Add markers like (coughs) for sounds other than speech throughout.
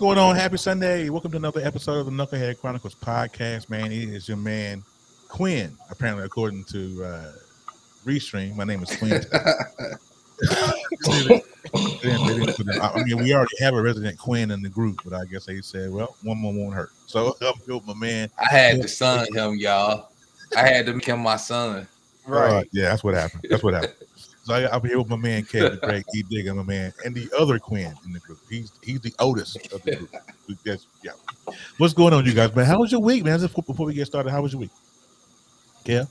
going on? Happy Sunday. Welcome to another episode of the Knucklehead Chronicles podcast, man. It is your man, Quinn, apparently, according to uh, Restream. My name is Quinn. (laughs) I mean, we already have a resident Quinn in the group, but I guess they said, well, one more won't hurt. So (laughs) I'm with my man. I had to son him, y'all. I had to become my son. Right. Uh, yeah, that's what happened. That's what happened. So I, am here with my man Kevin Greg E. Digger, my man, and the other Quinn in the group. He's he's the oldest of the group. (laughs) That's, yeah. What's going on, you guys, man? How was your week, man? Just before we get started, how was your week? Yeah.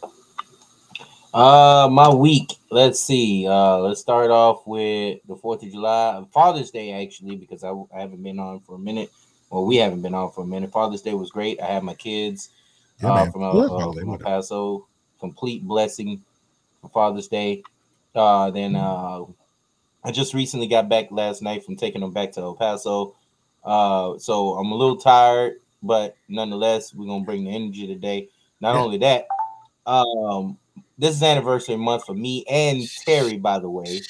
Uh, my week. Let's see. Uh, let's start off with the Fourth of July, Father's Day, actually, because I, I haven't been on for a minute. Well, we haven't been on for a minute. Father's Day was great. I had my kids yeah, uh, from, uh, uh, from El Paso. Complete blessing for Father's Day. Uh, then uh, I just recently got back last night from taking them back to El Paso. Uh, so I'm a little tired, but nonetheless, we're gonna bring the energy today. Not only that, um, this is anniversary month for me and Terry, by the way.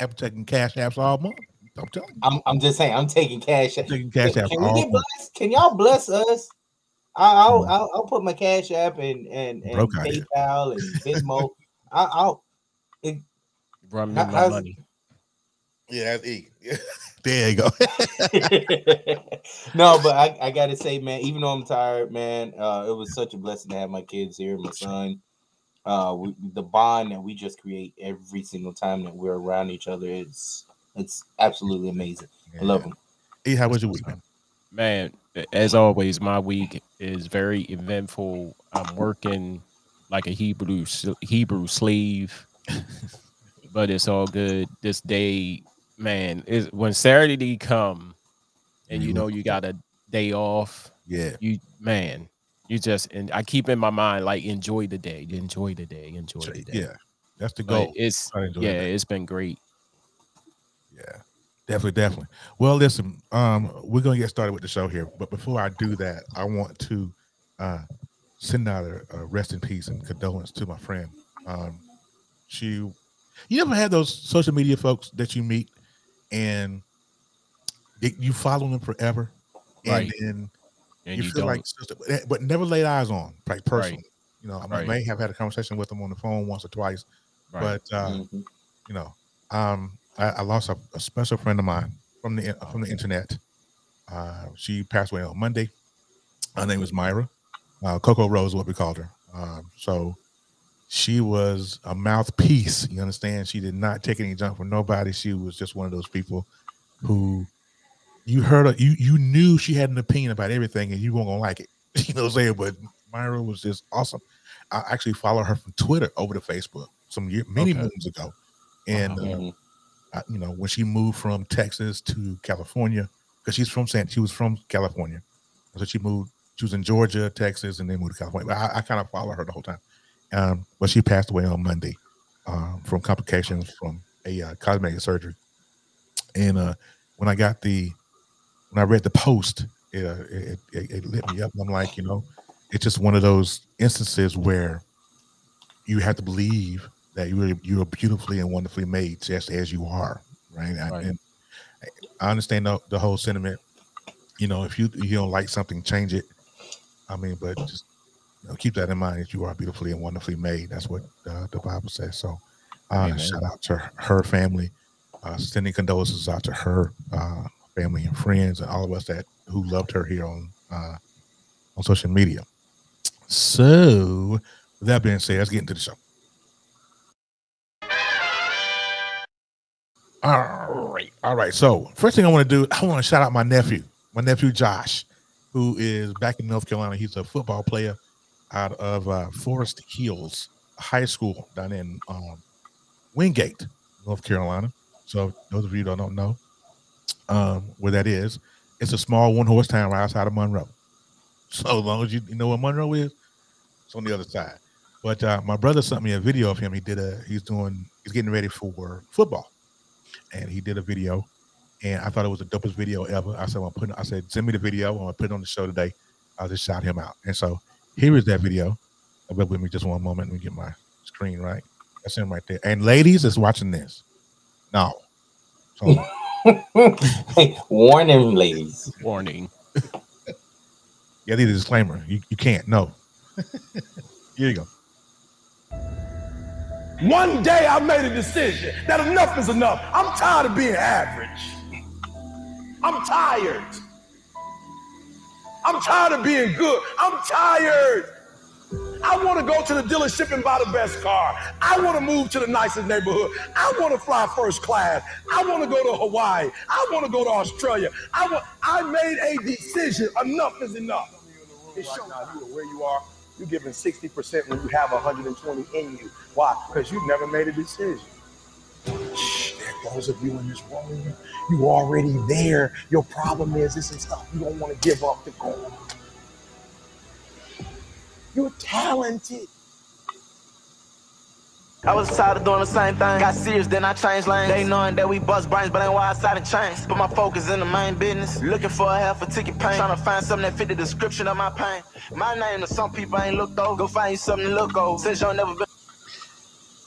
I'm taking cash apps all month. I'm telling you. I'm, I'm just saying, I'm taking cash. I'm taking cash apps can, all month. Can y'all bless us? I'll, mm. I'll, I'll put my cash app and and, and PayPal and Venmo. (laughs) I, will it, run me my money. Yeah, that's E. (laughs) there you go. (laughs) no, but I, I gotta say, man, even though I'm tired, man, uh, it was such a blessing to have my kids here, my son. Uh, we, the bond that we just create every single time that we're around each other is it's absolutely amazing. Yeah. I love them. E, how was your week, man? Man, as always, my week is very eventful. I'm working like a Hebrew Hebrew slave (laughs) but it's all good. This day, man, is when Saturday come and you know you got a day off. Yeah. You man, you just and I keep in my mind like enjoy the day, enjoy the day, enjoy the day. Yeah. That's the goal. But it's yeah, it's been great. Yeah. Definitely, definitely. Well, listen, um, we're gonna get started with the show here, but before I do that, I want to uh send out a, a rest in peace and condolence to my friend. Um, she you ever had those social media folks that you meet and you follow them forever, and then and you, you feel like, but never laid eyes on, like personally. Right. You know, I right. may have had a conversation with them on the phone once or twice, right. but uh, mm-hmm. you know, um, I, I lost a, a, special friend of mine from the from the internet. Uh, she passed away on Monday. Her name was Myra. Uh, Coco Rose, what we called her. Um, so she was a mouthpiece. You understand? She did not take any junk from nobody. She was just one of those people who you heard her, you you knew she had an opinion about everything and you weren't gonna like it. (laughs) You know what I'm saying? But Myra was just awesome. I actually followed her from Twitter over to Facebook some year, many okay. moons ago. And uh-huh. uh, I, you know, when she moved from Texas to California, because she's from San, she was from California, so she moved. She was in Georgia, Texas, and then moved to California. But I, I kind of followed her the whole time. Um, but she passed away on Monday um, from complications from a uh, cosmetic surgery. And uh, when I got the, when I read the post, it, uh, it, it, it lit me up. I'm like, you know, it's just one of those instances where you have to believe that you're you're beautifully and wonderfully made just as you are, right? right. And I understand the, the whole sentiment. You know, if you you don't like something, change it. I mean, but just you know, keep that in mind that you are beautifully and wonderfully made. That's what uh, the Bible says. So, uh, shout out to her family. Uh, sending condolences out to her uh, family and friends and all of us that who loved her here on uh, on social media. So, with that being said, let's get into the show. All right, all right. So, first thing I want to do, I want to shout out my nephew, my nephew Josh, who is back in North Carolina. He's a football player out of uh, Forest Hills High School down in um, Wingate, North Carolina. So those of you who don't know um, where that is, it's a small one horse town right outside of Monroe. (laughs) So as long as you, know where Monroe is, it's on the other side. But uh, my brother sent me a video of him. He did a he's doing he's getting ready for football, and he did a video, and I thought it was the dopest video ever. I said, I'm putting I said send me the video. I'm gonna put it on the show today. I'll just shout him out, and so here is that video. Bear with me just one moment. Let me get my screen right. That's him right there. And ladies is watching this. No. So (laughs) Warning, ladies. Warning. (laughs) Yeah, I need a disclaimer. You, you can't. No. (laughs) Here you go. One day I made a decision that enough is enough. I'm tired of being average. I'm tired. I'm tired of being good. I'm tired. I want to go to the dealership and buy the best car. I want to move to the nicest neighborhood. I want to fly first class. I want to go to Hawaii. I want to go to Australia. I want. I made a decision. Enough is enough. It shows now you are where you are. You're giving 60% when you have 120 in you. Why? Because you've never made a decision. Shh, there those of you in this room, you already there. Your problem is this is stuff you don't want to give up the goal. You're talented. I was tired of doing the same thing. Got serious, then I changed lanes. They knowing that we bust brains, but ain't why outside of chains. Put my focus in the main business. Looking for a half a ticket pain. Trying to find something that fit the description of my pain. My name to some people ain't looked over. Go find you something to look over. Since y'all never been.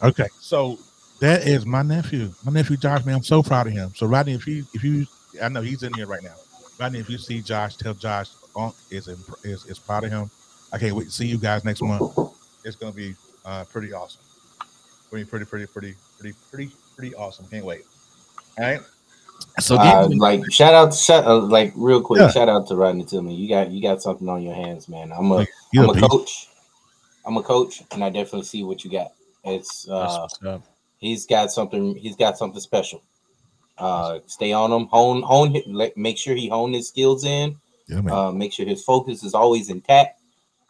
Okay, so that is my nephew. My nephew Josh, man, I'm so proud of him. So Rodney, if you if you I know he's in here right now. Rodney, if you see Josh, tell Josh Unc is imp- is is proud of him. I can't wait to see you guys next month. It's gonna be uh pretty awesome. Pretty pretty pretty pretty pretty pretty pretty awesome. Can't wait. All right. So Uh, give like shout out, shout, uh, like real quick, Yeah. shout out to Rodney Tillman. You got you got something on your hands, man. I'm a Like, you am a a coach. I'm a coach, and I definitely see what you got. It's That's uh, what's up. He's got something. He's got something special. Uh, stay on him. Hone hone. Let, make sure he hone his skills in. Yeah, man. Uh, make sure his focus is always intact,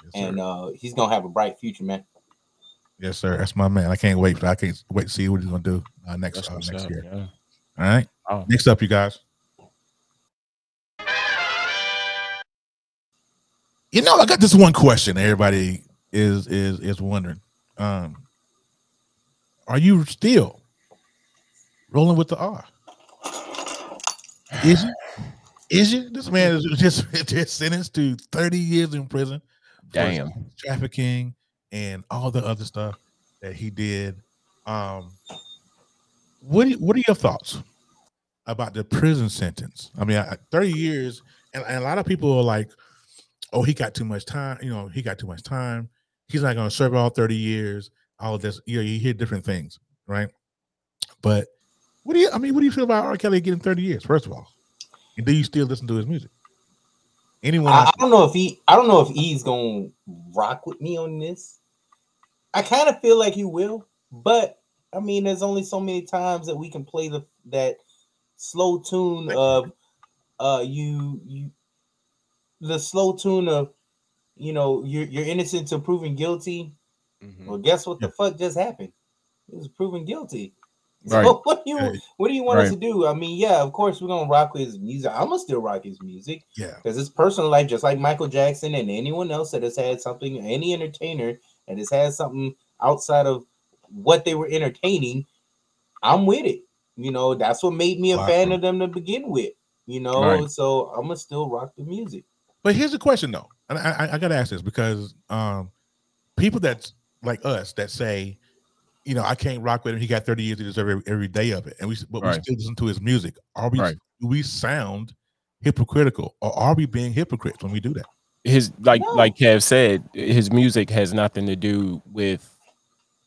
yes, sir. and uh, he's gonna have a bright future, man. yes, sir. That's my man. I can't wait. I can't wait to see what he's gonna do uh, next uh, next up. year. yeah. All right. Oh. Next up, you guys. You know, I got this one question. Everybody is is is wondering. Um, are you still rolling with the R? Is you? Is you? This man is (laughs) just just sentenced to thirty years in prison. for Damn. trafficking and all the other stuff that he did. Um, what do what are your thoughts about the prison sentence? I mean, I- thirty years, and, and a lot of people are like, "Oh, he got too much time. You know, he got too much time. He's not going to serve all thirty years." All this, you know, you hear different things, right? But what do you? I mean, what do you feel about R. Kelly getting thirty years? First of all, and do you still listen to his music? Anyone? I. I don't know if he. I don't know if he's gonna rock with me on this. I kind of feel like he will, but I mean, there's only so many times that we can play the that slow tune of uh you you the slow tune of you know you're you're innocent until proven guilty. Mhm. Well, guess what the fuck just happened? He was proven guilty. (laughs) Right. So what do you Right. what do you want us to do? I mean, yeah, of course we're gonna rock his music. I'm gonna still rock his music yeah, because his personal life, just like Michael Jackson and anyone else that has had something, any entertainer that has had something outside of what they were entertaining, I'm with it. You know, that's what made me a Wow. fan of them to begin with. You know, Right. so I'm gonna still rock the music. But here's the question though, and I, I, I gotta ask this because um, people that like us that say, you know, I can't rock with him. He got 30 years to deserve every, every day of it, and we but we still listen to his music. Are we? Right. Do we sound hypocritical, or are we being hypocrites when we do that? his like No. like Kev said, his music has nothing to do with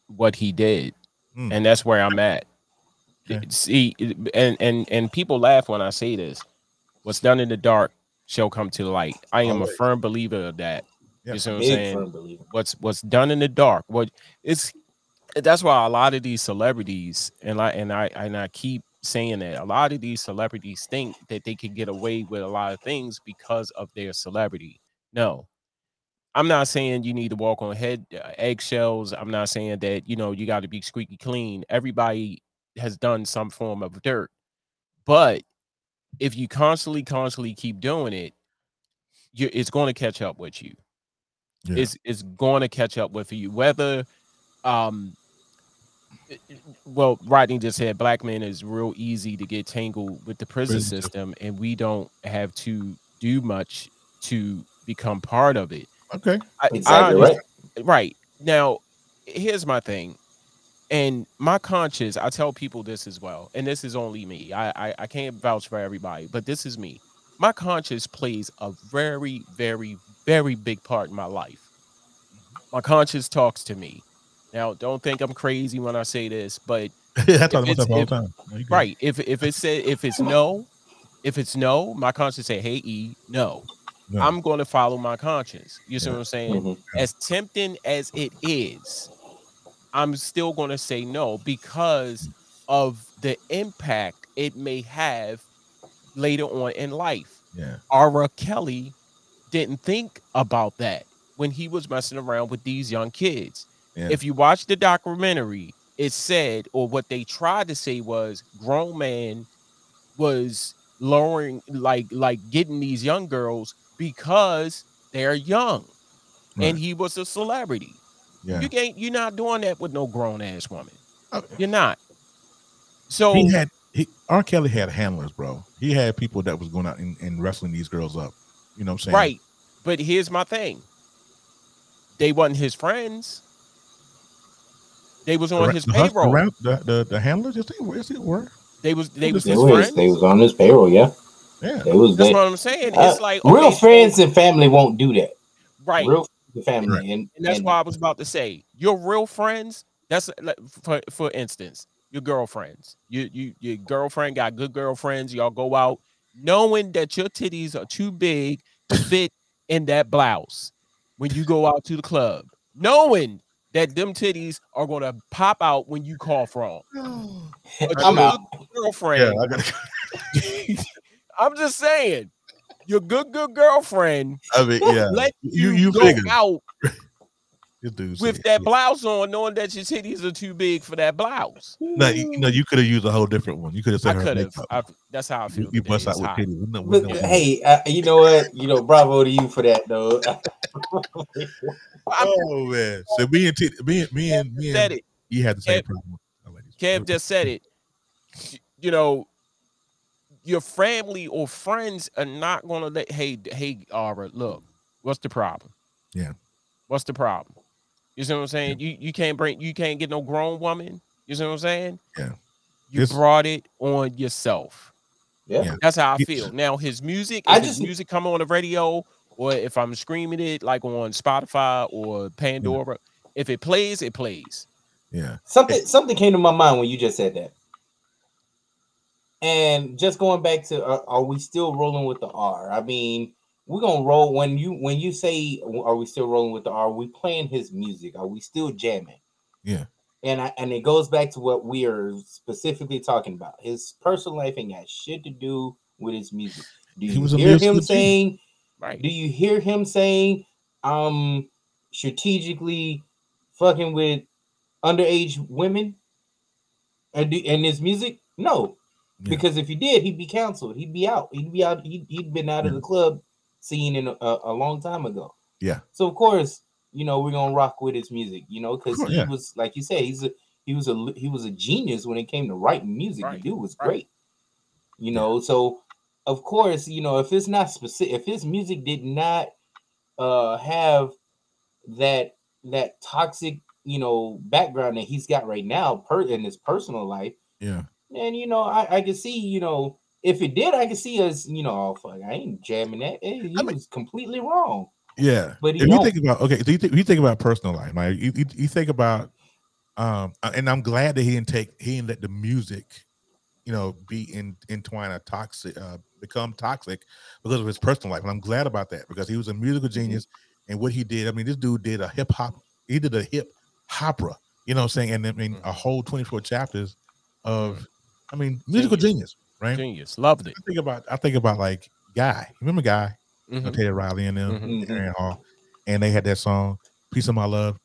what he did, Mm. and that's where I'm at. Okay. See, and and and people laugh when I say this. What's done in the dark shall come to light. I am Always. a firm believer of that. Yeah. You see what I'm Big saying? what's what's done in the dark what it's that's why a lot of these celebrities and I and I and I keep saying that a lot of these celebrities think that they can get away with a lot of things because of their celebrity. No. I'm not saying you need to walk on head uh, eggshells. I'm not saying that you know you got to be squeaky clean. Everybody has done some form of dirt. But if you constantly constantly keep doing it, you it's going to catch up with you Yeah. is is going to catch up with you whether um i- i- well rodney just said black men is real easy to get tangled with the prison Prison system. system and we don't have to do much to become part of it Okay, I- I Exactly understand- right. right now here's my thing and my conscience, I tell people this as well, and this is only me. I, I I can't vouch for everybody, but this is me. My conscience plays a very, very, very big part in my life. My conscience talks to me. Now, don't think I'm crazy when I say this, but (laughs) I talk to If all the time. No, you good. right, if if it said if it's no, if it's no, my conscience say, "Hey, E, no." No. I'm going to follow my conscience. You see Yeah. what I'm saying? Mhm. as tempting as it is, I'm still going to say no because of the impact it may have later on in life. Yeah. R. Kelly didn't think about that when he was messing around with these young kids. Yeah. If you watch the documentary, it said, or what they tried to say was, grown man was lowering, like, like getting these young girls because they're young, Right. and he was a celebrity. Yeah. You can't. You're not doing that with no grown ass woman. Uh, You're not. So he had he R. Kelly had handlers, bro. He had people that was going out and, and wrestling these girls up. You know what I'm saying? right, but here's my thing. They wasn't his friends. They was on ra- his the, hus- the, payroll. the, the, the handlers, yes, they were. Yes, they were. They was they was They his was, friends. they was on his payroll, yeah. Yeah. They was That's they, what I'm saying. uh, It's like real okay, so- friends and family won't do that. right? Real friends family, Right. and, and that's and- why I was about to say your real friends. That's like, for for instance, your girlfriends. You you your girlfriend got good girlfriends. Y'all go out knowing that your titties are too big to fit in that blouse when you go out to the club, knowing that them titties are gonna pop out when you cough (sighs) wrong. But I'm your out. girlfriend. Yeah, I got. (laughs) I'm just saying, your good good girlfriend I mean, yeah. let You- you, you go figure. out This dude with said- that blouse on, knowing that your titties are too big for that blouse. No, you, no, you could have used a whole different one. You could have I said her could have. That's how I feel. You, you bust out with hot. titties. We know- we But know- hey, uh, you know what? You know, bravo to you for that, though. (laughs) Oh man! So me and T, me and me and me Said and it. you had the same Kev- problem. Kev just said it. You know, your family or friends are not gonna let. Hey, hey, Aura, look, what's the problem? Yeah. What's the problem? You see what I'm saying? You you can't bring. You can't get no grown woman. You see what I'm saying? Yeah. You This- brought it on yourself. Yeah. Yeah. That's how I feel. Now his music, I if his just- music come on the radio, or if I'm screaming it like on Spotify or Pandora, if it plays, it plays. Yeah, something something came to my mind when you just said that. And just going back to, uh, are we still rolling with the R? I mean, we're gonna roll when you when you say, are we still rolling with the R? Are we playing his music? Are we still jamming? yeah, And I, and it goes back to what we are specifically talking about. His personal life ain't got shit to do with his music. Do He you was hear him saying? Right. Do you hear him saying, um, strategically fucking with underage women and, do, and his music? No, Yeah. because if he did, he'd be canceled. He'd be out. He'd be out. He'd, he'd been out of the club scene in a, a, a long time ago. Yeah. So of course, you know we're gonna rock with his music. You know, because he yeah. was like you said, he's a he was a he was a genius when it came to writing music. Right, The dude was right. great. You know, so of course, you know if it's not specific, if his music did not uh have that that toxic you know background that he's got right now per in his personal life yeah. and you know i i can see you know if it did i could see us you know oh fuck i ain't jamming that Eh, he I mean- was completely wrong Yeah, But if you won't. think about okay, so you, think you think about personal life, like you, you, you think about, um, uh, and I'm glad that he didn't take he didn't let the music, you know, be in entwine a toxic, uh, become toxic because of his personal life, and I'm glad about that because he was a musical Mm-hmm. genius, and what he did, I mean, this dude did a hip hop, he did a hip opera, you know, what I'm saying, and I mean, Mm-hmm. a whole 24 chapters of, I mean, musical genius, right? Genius. Loved it. I think about I think about like Guy, remember Guy? Mhm. Teddy Riley and them, Mhm. Mhm. Aaron Hall, and they had that song "Piece of My Love."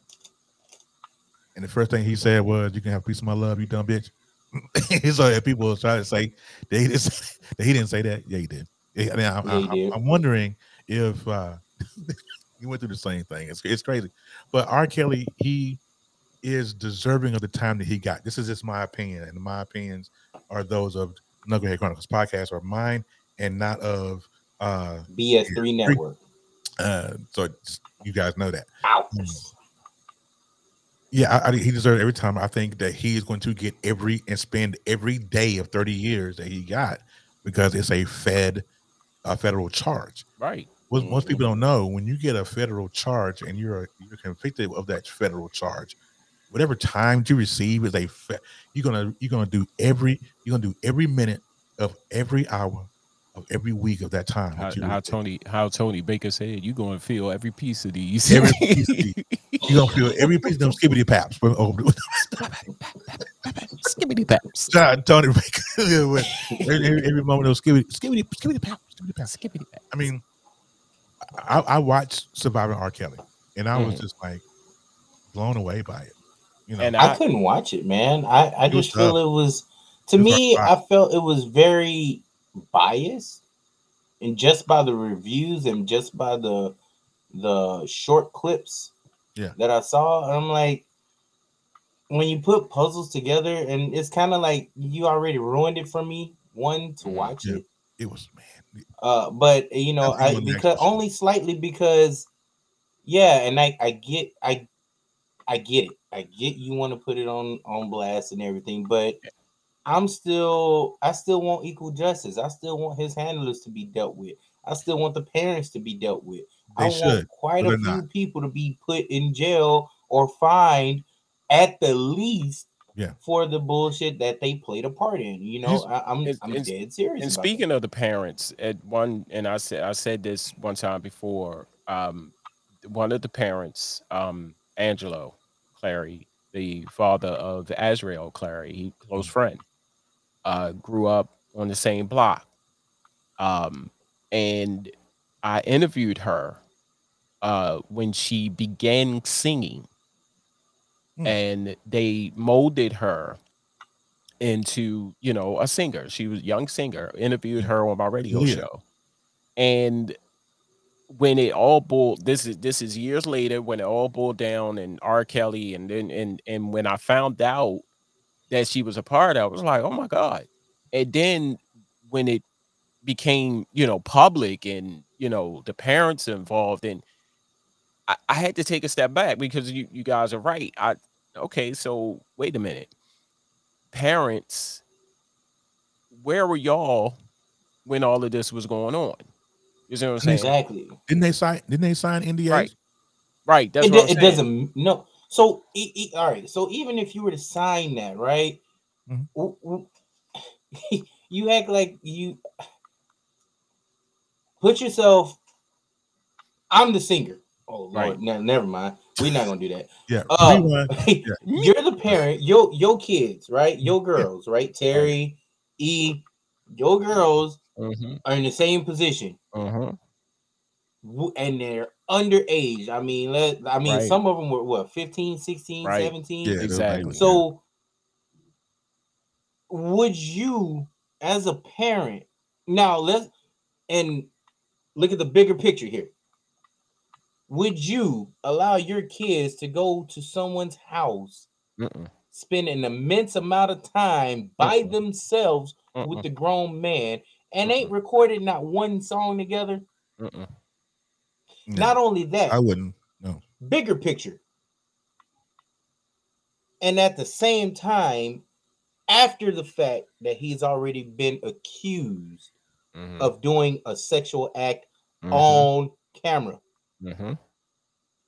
And the first thing he said was, "You can have piece of my love, you dumb bitch." (laughs) so if people was trying to say that he didn't say, (laughs) that he didn't say that, yeah, he did. I mean, I'm, Yeah, he I'm- did. I'm wondering if uh, (laughs) he went through the same thing. It's it's crazy, but R. Kelly he is deserving of the time that he got. This is just my opinion, and my opinions are those of Knucklehead Chronicles podcast, are mine, and not of uh bs3 network uh so just, you guys know that out Mm. Yeah, I, I, he deserved every time. I think that he is going to get every and spend every day of 30 years that he got because it's a Fed, a federal charge. Right. What most people don't know when you get a federal charge and you're you're convicted of that federal charge, whatever time you receive is a fe- you're gonna you're gonna do every you're gonna do every minute of every hour of every week of that time. How, that how. Tony how Tony Baker said, you gonna feel every piece of these. Every piece of these. (laughs) You're gonna feel every piece of them skibbity paps. Oh, (laughs) Skibbity paps. John Tony Baker (laughs) every, every, every moment of skibbity skibbity skibbity paps. Skibbity paps. Skibbity paps. I mean, I, I watched Surviving R. Kelly, and I was Mhm. just like blown away by it. You know, And I, I, couldn't watch it, man. I, I It was just feel it was to It was me, rough. I felt it was very biased. And just by the reviews and just by the the short clips Yeah. that I saw, I'm like when you put puzzles together and it's kind of like you already ruined it for me one to Mhm. watch Yeah. it it was man. uh but you know Nothing i because only slightly because yeah and i i get i i get it i get you want to put it on on blast and everything but i'm still i still want equal justice i still want his handlers to be dealt with i still want the parents to be dealt with They i should. want quite a few not. people to be put in jail or fined at the least Yeah. for the bullshit that they played a part in you know I, i'm it's- i'm it's- dead serious and speaking of the parents, at one and I said I said this one time before. Um, one of the parents, um, Angelo Clary, the father of Azriel Clary, he close friend, uh, grew up on the same block. Um, and I interviewed her uh, when she began singing, Hmm. and they molded her into you know a singer. She was a young singer. Interviewed her on my radio Yeah. show, and when it all boiled, this is this is years later when it all boiled down and R. Kelly, and then and and when I found out that she was a part, I was like, oh my god. And then when it became you know public and you know the parents involved and I, I had to take a step back because you, you guys are right. I okay, so wait a minute. Parents, where were y'all when all of this was going on? You see what I'm saying? exactly Didn't they sign? Didn't they sign NDAs? Right. Right. That's it, what do- I'm it saying. doesn't no so e- e- all right so even if you were to sign that right Mhm. w- w- (laughs) you act like you put yourself i'm the singer oh lord Right. no, never mind we're not gonna do that (laughs) Yeah. uh, Rewind. (laughs) you're the parent your your kids right your girls right terry e your girls Mhm, are in the same position mhm. w- and they're underage. I mean, let I mean, Right. some of them were what 15, 16, Right. 17. Yeah, Exactly. So would you as a parent now let's and look at the bigger picture here. Would you allow your kids to go to someone's house, Mm-mm, spend an immense amount of time by Mm-mm. themselves with mm-mm, the grown man and ain't recorded not one song together? mm-mm. No, Not only that, I wouldn't. No. bigger picture. And at the same time, after the fact that he's already been accused Mhm, of doing a sexual act mhm, on camera, mhm,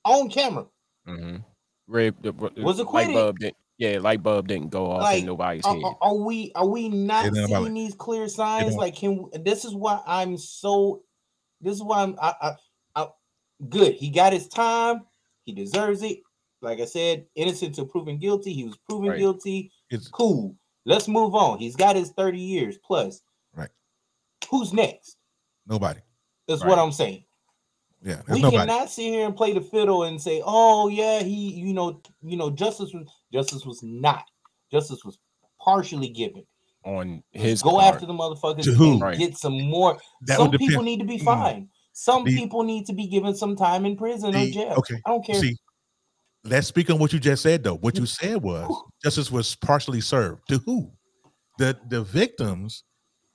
on camera, mhm. Red, the, the Was light acquitted. Bulb didn't. Yeah, light bulb didn't go off Like, in nobody's are, head. are- are we are we not They don't seeing these clear signs? Like, can this is why I'm so. This is why I'm. I, I, I, good. He got his time. He deserves it. Like I said, innocent till proven guilty. He was proven Right. guilty. It's Cool. Let's move on. He's got his 30 years plus. Right. Who's next? nobody. That's Right. what I'm saying. Yeah. We nobody. cannot sit here and play the fiddle and say, "Oh yeah, he, you know, you know, justice was justice was not. Justice was partially given. on Let's his go part. after the motherfuckers To who? and Right. get some more. That some people depend. need to be Mm. fined. Some The- people need to be given some time in prison or jail. okay, I don't care. See, let's speak on what you just said, though. What you said was justice was partially served to who? The the victims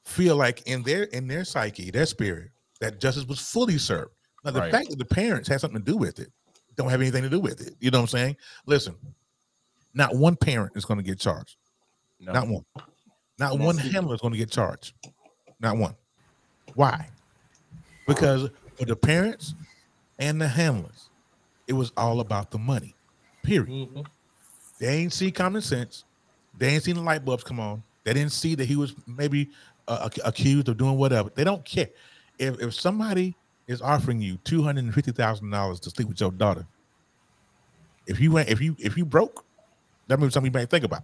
feel like in their in their psyche, their spirit, that justice was fully served. Now, the Right. fact that the parents had something to do with it don't have anything to do with it. You know what I'm saying? Listen, Not one parent is going to get charged. No. Not one. Not one handler is going to get charged. Not one. Why? Because for the parents and the handlers, it was all about the money. Period. Mhm. They ain't see common sense. They ain't seen the light bulbs come on. They didn't see that he was maybe uh, accused of doing whatever. They don't care. If if somebody is offering you two hundred and fifty thousand dollars to sleep with your daughter, if you went, if you if you broke, that means something you may think about.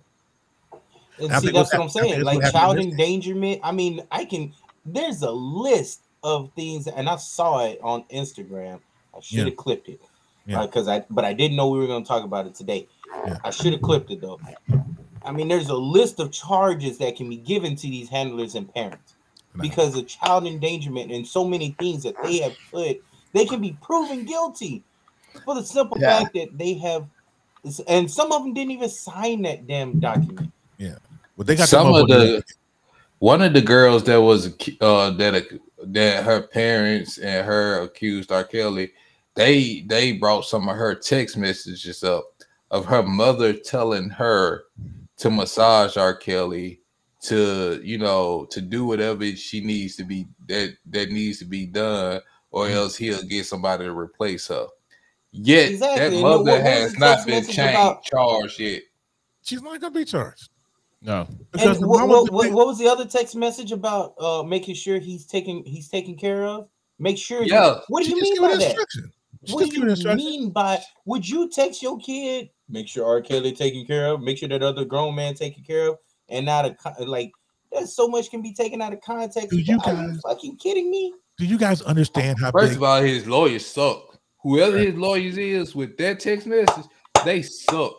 And I see, that's what I'm hap- I think saying. Like child in this case. endangerment. I mean, I can. There's a list of things, and I saw it on Instagram. I should Yeah. have clipped it Yeah. Uh, because I, but I didn't know we were going to talk about it today. Yeah. I should have clipped it though. I mean, there's a list of charges that can be given to these handlers and parents No. because of child endangerment and so many things that they have put. They can be proven guilty for the simple Yeah. fact that they have, and some of them didn't even sign that damn document. Yeah. But they got Some of the one of the girls that was uh that ac- that her parents and her accused R. Kelly, they they brought some of her text messages up of her mother telling her to massage R. Kelly to you know to do whatever she needs to be that that needs to be done or Mm-hmm. else he'll get somebody to replace her. Yet Exactly, that and mother what- what has not been changed, about? charged yet. she's not gonna be charged No. And the what, what, what, what was the other text message about? Uh, making sure he's taken he's taken care of. Make sure. you- Yeah, what do she you just mean by that? What do you mean by? Would you text your kid? Make sure R. Kelly taken care of. Make sure that other grown man taken care of, and not a like. There's so much can be taken out of context. Do you Are you guys- fucking kidding me? Do you guys understand how First big? of all, his lawyers suck. Whoever his lawyers is with that text message, they suck.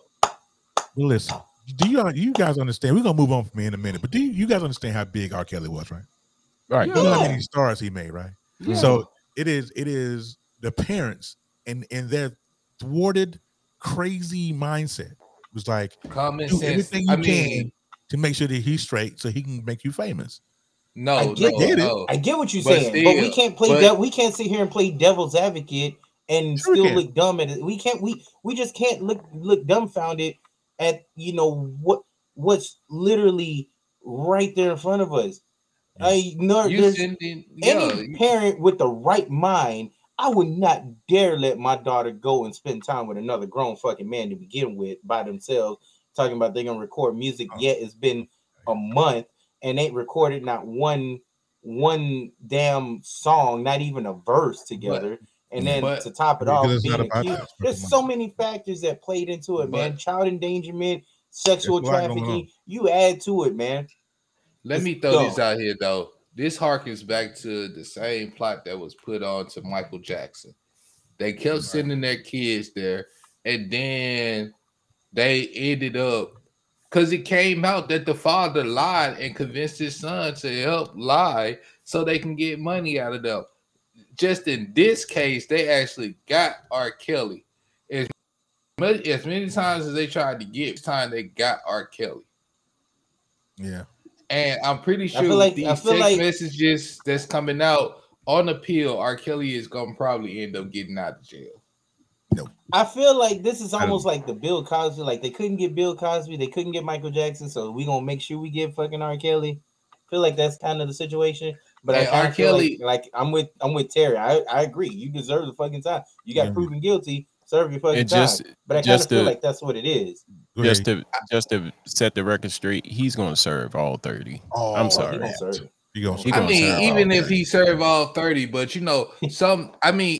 Well, listen, do you you guys understand? We're gonna move on from me in a minute, but do you, you guys understand how big R. Kelly was, right? Right. You know how many stars he made, right? Yeah. So it is it is the parents and and their thwarted, crazy mindset was like Common do sense. everything you I can mean, to make sure that he's straight, so he can make you famous. no, I no, get it. no. I get what you're But saying, but we can't play. but- Dev- we can't sit here and play devil's advocate and Sure still can. look dumb at it. We can't. We we just can't look look dumbfounded at you know what what's literally right there in front of us. I know You there's sending, yeah, any you- parent with the right mind. I would not dare let my daughter go and spend time with another grown fucking man to begin with by themselves. Talking about they're gonna record music. Uh-huh. Yet it's been a month and ain't recorded not one one damn song, not even a verse together. And then but- to top it Because off, it's being not about accused. There's so many factors that played into it, man. Child endangerment, sexual There's a lot going trafficking. You add to it, man. Let It's me throw dumb. this out here though. This harkens back to the same plot that was put on to Michael Jackson. They kept sending their kids there, and then they ended up because it came out that the father lied and convinced his son to help lie so they can get money out of them. Just in this case, they actually got R. Kelly. As much as many times as they tried to get, it's time they got R. Kelly. Yeah. And I'm pretty sure like- these I feel text like- messages that's coming out on appeal, R. Kelly is gonna probably end up getting out of jail. No. I feel like this is almost like the Bill Cosby. Like they couldn't get Bill Cosby, they couldn't get Michael Jackson, so we gonna make sure we get fucking R. Kelly. feel like that's kind of the situation. But Hey, I kinda R. feel Kelly- like, like I'm with I'm with Terry. I, I agree. You deserve the fucking time. You got Yeah. proven guilty. Serve your fucking And time. but I kind of feel like that's what it is. Just to just to set the record straight, he's gonna serve all 30. Oh, I'm Oh, he sorry. gonna serve it. Gonna He I gonna mean, even if 30. he serve all 30, but you know, (laughs) some I mean,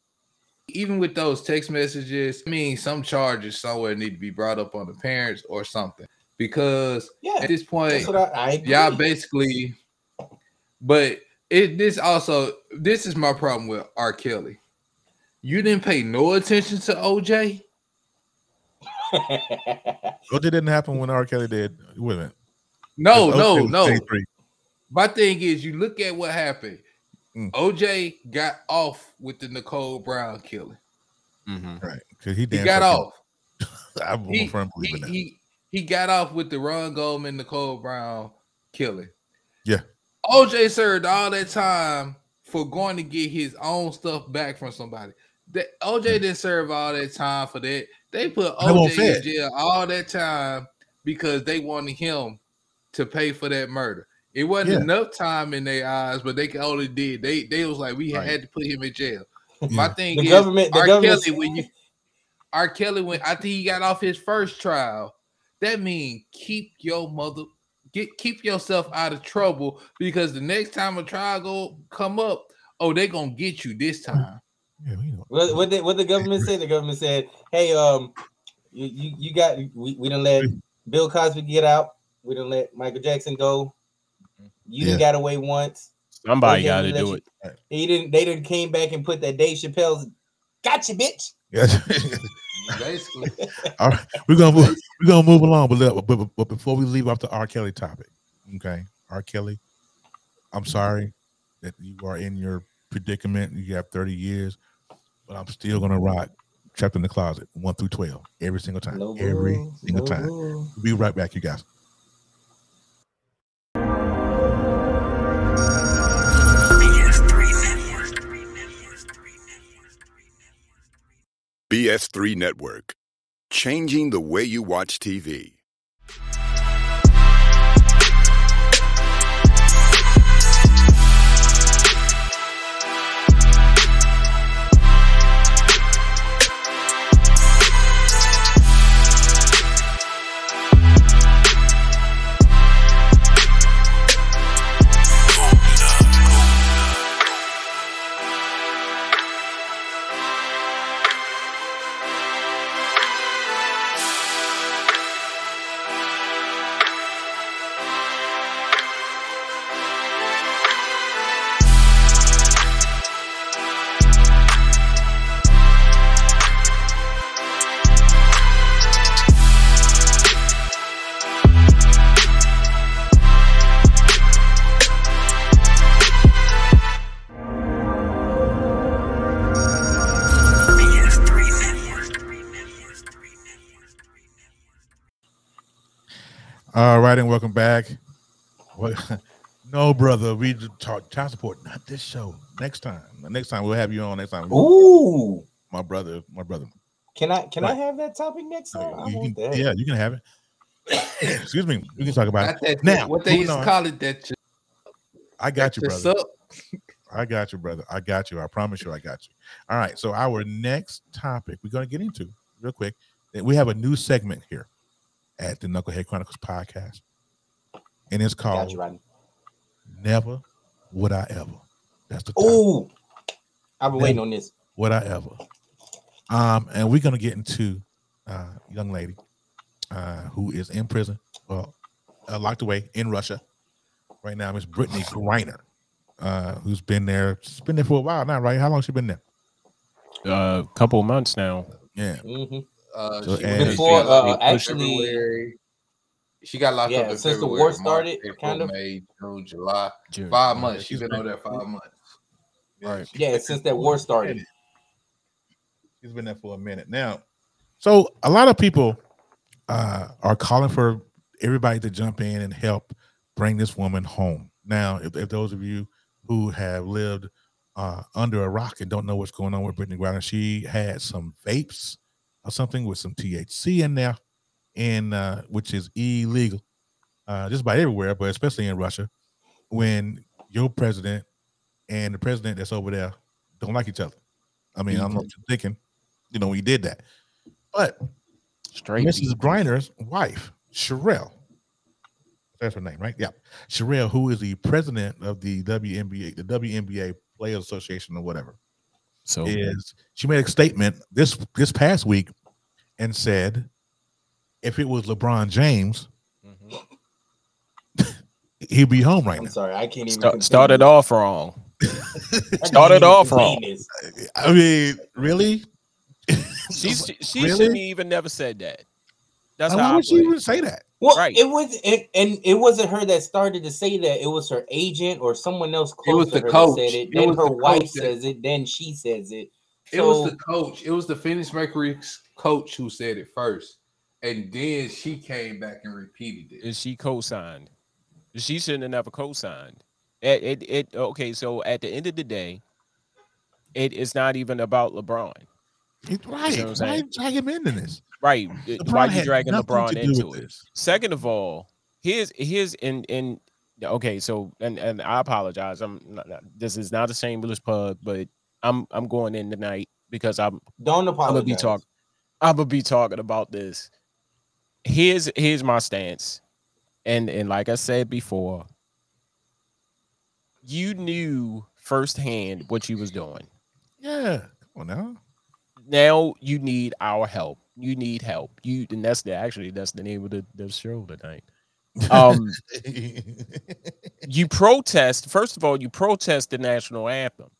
even with those text messages, I mean, some charges somewhere need to be brought up on the parents or something. Because Yeah, at this point, that's what I, I y'all basically but it this also this is my problem with R. Kelly. You didn't pay no attention to OJ. What (laughs) didn't happen when R. Kelly did? Wait a minute. No, no, okay, no. 83. My thing is, you look at what happened. Mm. OJ got off with the Nicole Brown killing. Mhm. Right. Because he, He got off. (laughs) I'm He, firm he, believer in that. he, he got off with the Ron Goldman, Nicole Brown killing. Yeah. OJ served all that time for going to get his own stuff back from somebody. That OJ didn't serve all that time for that. They put OJ fed. in jail all that time because they wanted him to pay for that murder. It wasn't Yeah. enough time in their eyes, but they can only did. They they was like, we Right. had to put him in jail. Yeah. My thing The is, government- the R. Kelly when you R. Kelly when I think he got off his first trial. That means keep your mother get keep yourself out of trouble because the next time a trial go come up, oh they gonna get you this time. Yeah, we know. What what the, what the government said? The government said, "Hey, um, you you, you got we we done let Bill Cosby get out. We didn't let Michael Jackson go. You done Yeah. got away once. Somebody Okay, got to we let do you- it. He didn't. They didn't came back and put that Dave Chappelle's gotcha, bitch. Yeah. Basically, (laughs) All right, we're gonna move, we're gonna move along, but, but, but but before we leave off the R. Kelly topic, okay, R. Kelly, I'm sorry that you are in your predicament. You have 30 years, but I'm still gonna rock "Trapped in the Closet" one through 12 every single time, No every boo, single no time. boo. We'll be right back, you guys. BS3 Network, changing the way you watch TV. Welcome back. What? (laughs) No, brother, we talk child support. Not this show. Next time. Next time we'll have you on. Next time, Ooh, my brother, my brother. can I can I have that topic next time? I You can- that. yeah, you can have it. (coughs) Excuse me. We can talk about Not it. that, Now, what they used to call it that. ch- I got you, brother. I got you, brother. I got you. I promise you, I got you. All right. So our next topic we're going to get into real quick. We have a new segment here at the Knucklehead Chronicles podcast, and it's called you, "Never Would I Ever." That's the topic. Ooh, I've been waiting on this. Would I ever? Um, and we're going to get into uh, young lady uh, who is in prison, well, uh, locked away in Russia right now. Miss Brittney Griner, uh, who's been there. She's been there for a while now, right? How long she been there? A uh, couple months now. Yeah. hmm Uh, So, she Before, she uh, up actually- February. She got locked Yeah, up in since the February, war March, started, April, kind of. May, June, July, June. five months. She's she's been been- over there five months. Right. Yeah, since that war started. She's been there for a minute now. So a lot of people uh, are calling for everybody to jump in and help bring this woman home. Now, if, if those of you who have lived uh, under a rock and don't know what's going on with Brittney Griner, she had some vapes or something with some THC in there, and uh, which is illegal uh, just about everywhere, but especially in Russia, when your president and the president that's over there don't like each other. I mean, I don't know what you're thinking, you know, you did that. But Straight. Mrs. Griner's wife, Cherelle, that's her name, right? Yeah. Cherelle, who is the president of the WNBA, the WNBA Players Association or whatever, So is she made a statement this this past week and said if it was LeBron James, Mhm. (laughs) he'd be home right I'm now. sorry, I can't even. Start, contain started off wrong. I can't started off wrong. this. I mean, really? She (laughs) she, she Really? shouldn't even never said that. That's Why how I would she even say that? Well, Right. it was, it, and it wasn't her that started to say that. It was her agent or someone else It was close to the her coach. that said it. It Then was her the wife coach that- says it. Then she says it. It was the coach. It was the Phoenix Mercury's coach who said it first, and then she came back and repeated it. And she co-signed? She shouldn't have never co-signed. It, it it okay. So at the end of the day, it is not even about LeBron. It- right. what I'm Why saying? drag him into this? Right. LeBron Why you dragging LeBron into with it? this. Second of all, here's here's in in okay, so and and I apologize. I'm not, not- this is not a shameless pub, but I'm I'm going in tonight because I'm Don't apologize. I'm gonna be talking. I'm gonna be talking about this. Here's here's my stance, and and like I said before, you knew firsthand what you was doing. Yeah. Come on now. Now you need our help. You need help. You and that's the actually that's the name of the, the show tonight. Um, (laughs) you protest. First of all, you protest the national anthem.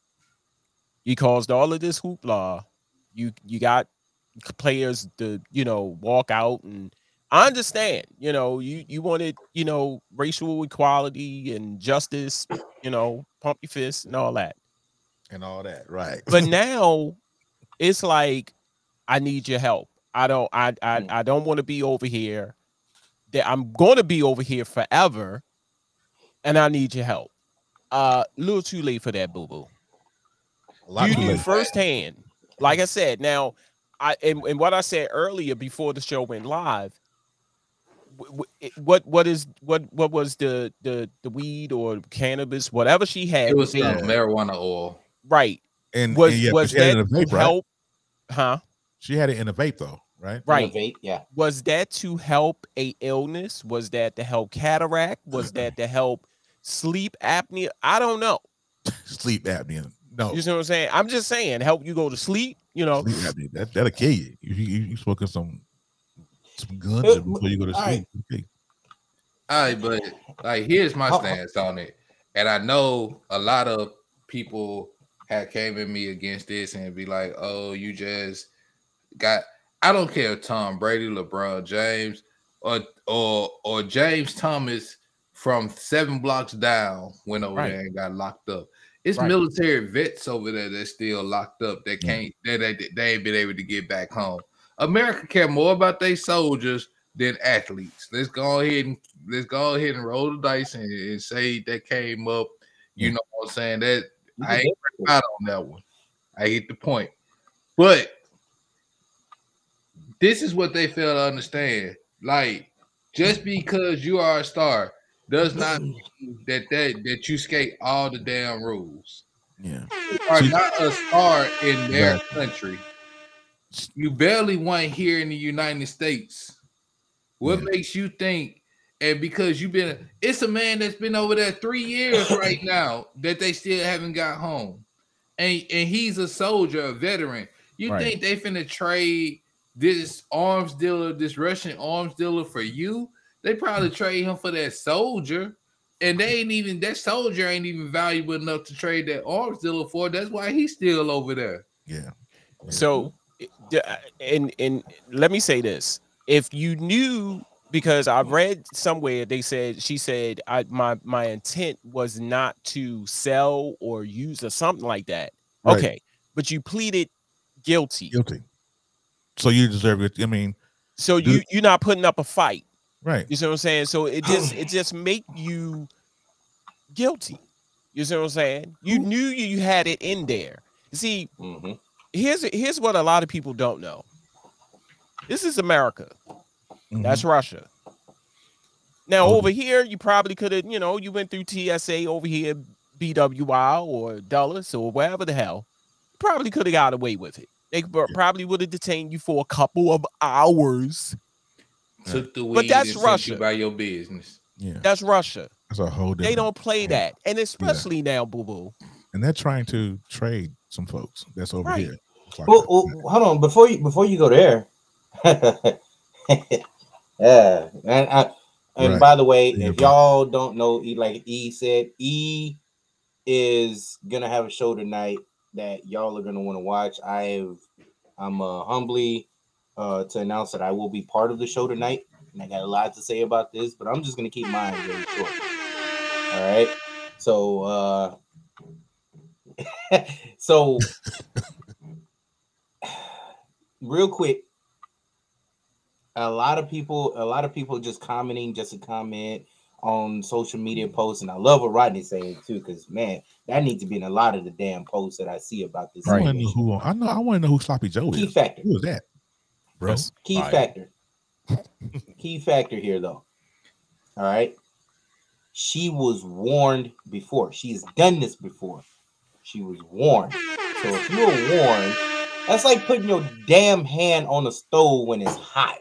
You caused all of this hoopla. You you got players to you know walk out and I understand. You know you you wanted you know racial equality and justice. You know pump your fists and all that. and all that. Right. But (laughs) now it's like I need your help. I don't I I, Mm. I don't want to be over here. That I'm going to be over here forever, and I need your help. Uh, a little too late for that, boo boo. a lot You knew firsthand. Like I said, now I and, and what I said earlier before the show went live. Wh- wh- it- What what is what what was the the the weed or cannabis whatever she had It was they- uh, marijuana oil. right And, was and yeah, was she that in a vape, to right? help huh She had it in a vape though, right? right Innovate, yeah. was that to help a illness was that to help cataract was (clears throat) that to help sleep apnea i don't know (laughs) Sleep apnea. No. you see what i'm saying i'm just saying help you go to sleep you know Sleep apnea. That that'll kill you. You you, you smoking some some guns Uh, before you go to sleep. right. Okay. All right, but like here's my stance on it, and I know a lot of people had came at me against this and be like, "Oh, you just got." I don't care if Tom Brady, LeBron James, or or or James Thomas from seven blocks down went over Right. there and got locked up. It's Right. military vets over there that's still locked up. That Yeah. can't that they, they ain't been able to get back home. America care more about their soldiers than athletes. Let's go ahead and let's go ahead and roll the dice and, and say that came up. You know what I'm saying? That I ain't out on that one. I get the point. But this is what they fail to understand. Like, just because you are a star does not (clears throat) mean that that, that you skate all the damn rules. Yeah. You are not a star in their Right. country. You barely won here in the United States. What Yeah. makes you think? And because you've been, it's a man that's been over there three years (coughs) right now that they still haven't got home, and and he's a soldier, a veteran. You Right. think they finna trade this arms dealer, this Russian arms dealer for you? They probably mm. trade him for that soldier, and they ain't even that soldier ain't even valuable enough to trade that arms dealer for. That's why he's still over there. Yeah. So, d- and and let me say this: if you knew, because I read somewhere they said she said I my my intent was not to sell or use or something like that. Right. Okay, but you pleaded guilty, Guilty. So you deserve it. I mean, so Do- you you're not putting up a fight. right. You see what I'm saying? So it just it just make you guilty. You see what I'm saying? You knew you you had it in there. See, Mhm. Here's here's what a lot of people don't know. This is America. Mhm. That's Russia. Now Oh. over here, you probably could have, you know, you went through TSA over here, BWI or Dulles or wherever the hell. Probably could have got away with it. They pro- probably would have detained you for a couple of hours. Took the weed But that's and sent you Russia. by your business. yeah. That's Russia. That's a whole different. They don't play that, and especially now, boo boo. and they're trying to trade some folks that's over Right. here. Like Well, well, hold on before you before you go there. (laughs) yeah, and I, and Right. by the way, Yeah, if bro. y'all don't know, E like E said, E is gonna have a show tonight that y'all are gonna want to watch. I've I'm uh, humbly uh, to announce that I will be part of the show tonight, and I got a lot to say about this, but I'm just gonna keep mine very short. All right, so uh, (laughs) so real quick a lot of people a lot of people just commenting just a comment on social media posts, and I love what Rodney's saying too, because man, that needs to be in a lot of the damn posts that I see about this. I want to know who. I know. I want to know who Sloppy Joe Key is. Key factor. Who is that, bro? Key fire. factor. Key factor here, though. All right. She was warned before. She's done this before. She was warned. So if you were warned, that's like putting your damn hand on the stove when it's hot.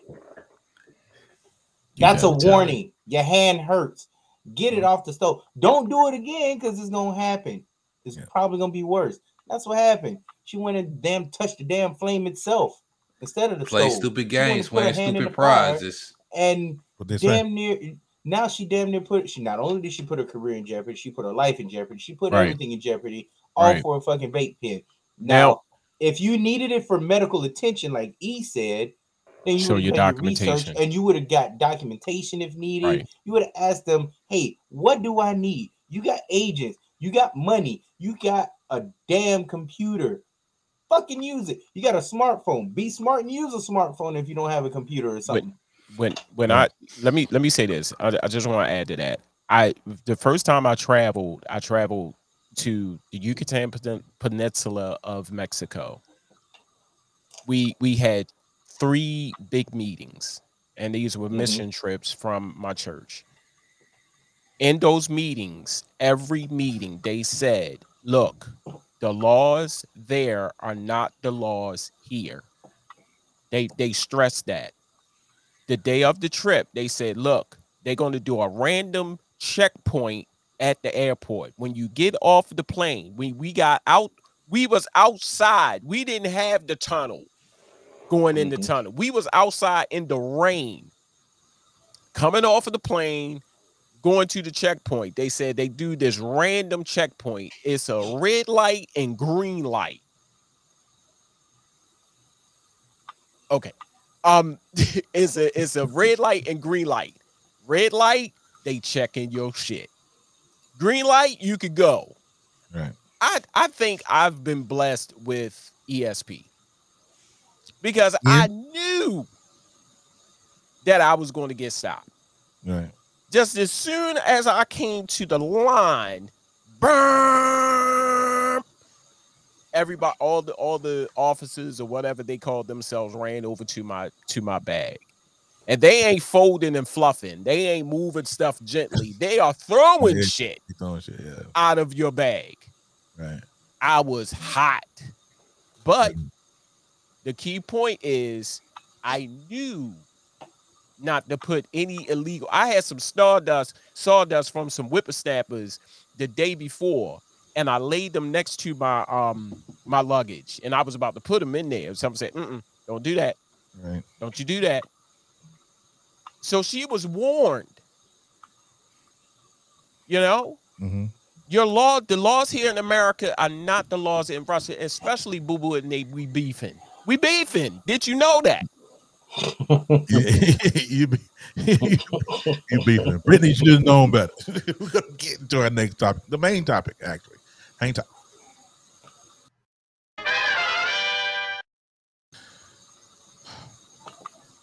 That's a warning. Your hand hurts. Get it mm. off the stove. Don't do it again because it's gonna happen. It's Yeah. probably gonna be worse. That's what happened. She went and damn touched the damn flame itself instead of the Play stove. stupid She went and games, win stupid prizes. And they say? damn near now she damn near put she not only did she put her career in jeopardy, she put her life in jeopardy, she put Right. everything in jeopardy, all Right. for a fucking vape pen. Now- Now, if you needed it for medical attention, like E said, then you Show your documentation. and you would have got documentation if needed. Right. You would have asked them, hey, what do I need? You got agents, you got money, you got a damn computer. Fucking use it. You got a smartphone. Be smart and use a smartphone if you don't have a computer or something. when when I let me let me say this. I, I just want to add to that. I the first time I traveled, I traveled to the Yucatan Peninsula of Mexico. We we had three big meetings, and these were Mhm. mission trips from my church. In those meetings, every meeting they said, "Look, the laws there are not the laws here." They they stressed that the day of the trip, they said, look, they're going to do a random checkpoint at the airport. When you get off the plane, when we got out, we was outside. We didn't have the tunnel going in the Mhm. tunnel. We was outside in the rain. Coming off of the plane, going to the checkpoint. They said they do this random checkpoint. It's a red light and green light. Okay. Um, (laughs) it's a it's a red light and green light. Red light, they checking your shit. Green light, you could go. Right. I I think I've been blessed with ESP because Yeah. I knew that I was going to get stopped. Right. Just as soon as I came to the line, burn, everybody, all the all the officers or whatever they called themselves ran over to my to my bag. And they ain't folding and fluffing. They ain't moving stuff gently. They are throwing Yeah. shit throwing shit. Yeah. out of your bag. Right. I was hot. But the key point is I knew not to put any illegal. I had some stardust, sawdust from some whippersnappers the day before, and I laid them next to my um my luggage, and I was about to put them in there. Someone said, Mm-mm, "Don't do that. Right. Don't you do that." So she was warned. You know, Mm-hmm. your law, the laws here in America are not the laws in Russia, especially Boo Boo and they we beefing. We beefing. Did you know that? (laughs) you be (laughs) you beefing. Brittney should have known better. (laughs) We're gonna get into our next topic. The main topic, actually. Hang topic.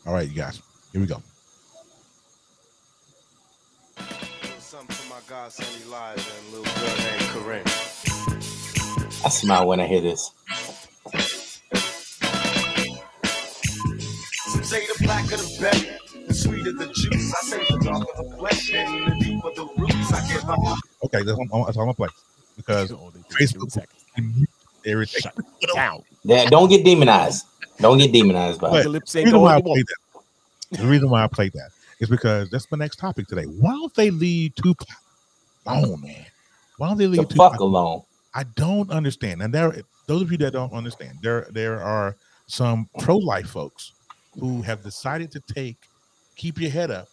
All right, you guys. Here we go. For my godson and little girl named Corinne. I smile when I hear this. Some say the blacker the better, the sweeter the juice. I say the darker the flesh and the deeper the roots. I give my Okay, that's, all- that's all I'm gonna play because Facebook can mute everything. Shut down. Yeah, don't get demonized. Don't get demonized by The lips ain't reason why I going played that. The reason why I played that is because that's my next topic today. Why don't they leave Tupac alone, man? Why don't they leave The fuck Tupac? alone. I don't understand. And there, those of you that don't understand, there there are some pro-life folks who have decided to take "Keep Your Head Up"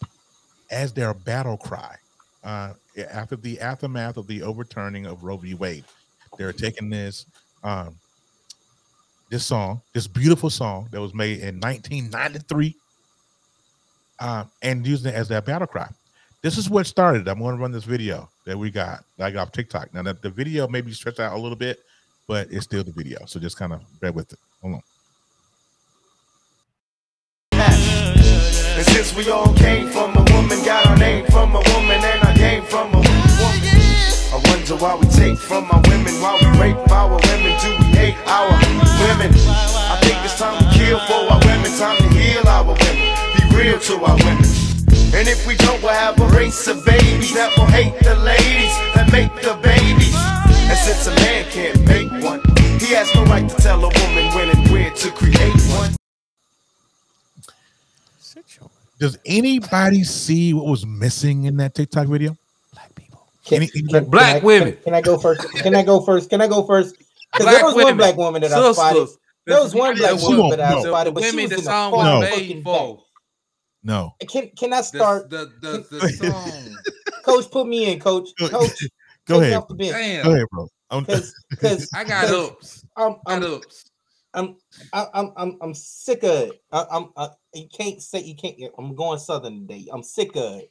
as their battle cry uh, after the aftermath of the overturning of Roe v. Wade. They're taking this um, this song, this beautiful song that was made in 1993, um, and using it as their battle cry. This is what started. I'm going to run this video that we got like off TikTok. Now that the video may be stretched out a little bit, but it's still the video. So just kind of bear with it. Hold on. And since we all came from a woman, got our name from a woman, and from a woman. I wonder why we take from our women, why we rape our women, do we hate our women? I think it's time to kill for our women, time to heal our women, be real to our women. And if we don't, we'll have a race of babies that will hate the ladies that make the babies. And since a man can't make one, he has no right to tell a woman when and where to create one. Does anybody see what was missing in that TikTok video? Can, Any- can- Black can Black I- women. Can, can I go first? Can I go first? Can I go first? Because there was women. one black woman that I spotted. Sisters. There was one black woman that I no. spotted, but she was in the song No. fucking for. back. No. Can Can I start? the, the, the song. (laughs) Coach, put me in, Coach. Coach, (laughs) Go take ahead. off the bench. Go ahead, bro. I'm- Because because I got ups. I'm I I'm got ups. I'm I- I'm I'm I'm sick of it. I, I'm I, you can't say you can't. I'm going southern today. I'm sick of it.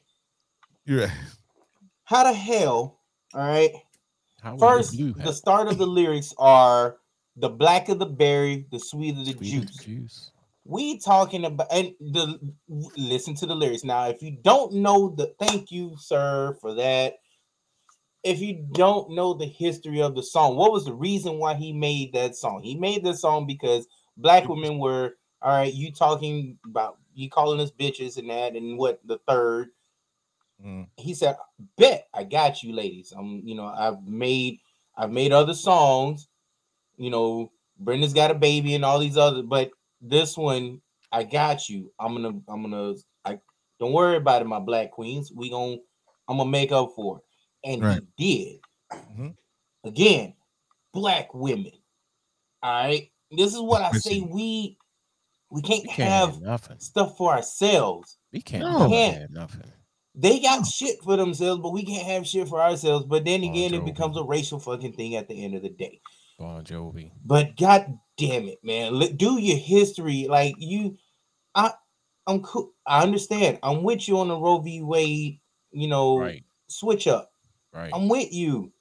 You're right. How the hell? All right. How First, blue the start of the lyrics are the black of the berry, the sweeter the Sweet as juice. juice. We talking about and the listen to the lyrics now. If you don't know the thank you, sir, for that. If you don't know the history of the song, what was the reason why he made that song? He made this song because black women were all right. You talking about you calling us bitches and that and what the third Mm. he said, "Bet I got you, ladies. I'm, you know, I've made, I've made other songs. You know, Brenda's got a baby and all these other, but this one, I got you. I'm gonna, I'm gonna, I don't worry about it, my black queens. We gonna, I'm gonna make up for it, and Right. he did. Mhm. Again, black women. All right, this is what I say. We, we can't We can't have have nothing. stuff for ourselves We can't No. never have nothing. they got shit for themselves, but we can't have shit for ourselves. But then Bon again, it becomes a racial fucking thing at the end of the day. Bon Jovi. But god damn it, man, do your history. Like you, I, I'm cool. I understand. I'm with you on the Roe v. Wade. You know, Right. switch up. Right. I'm with you.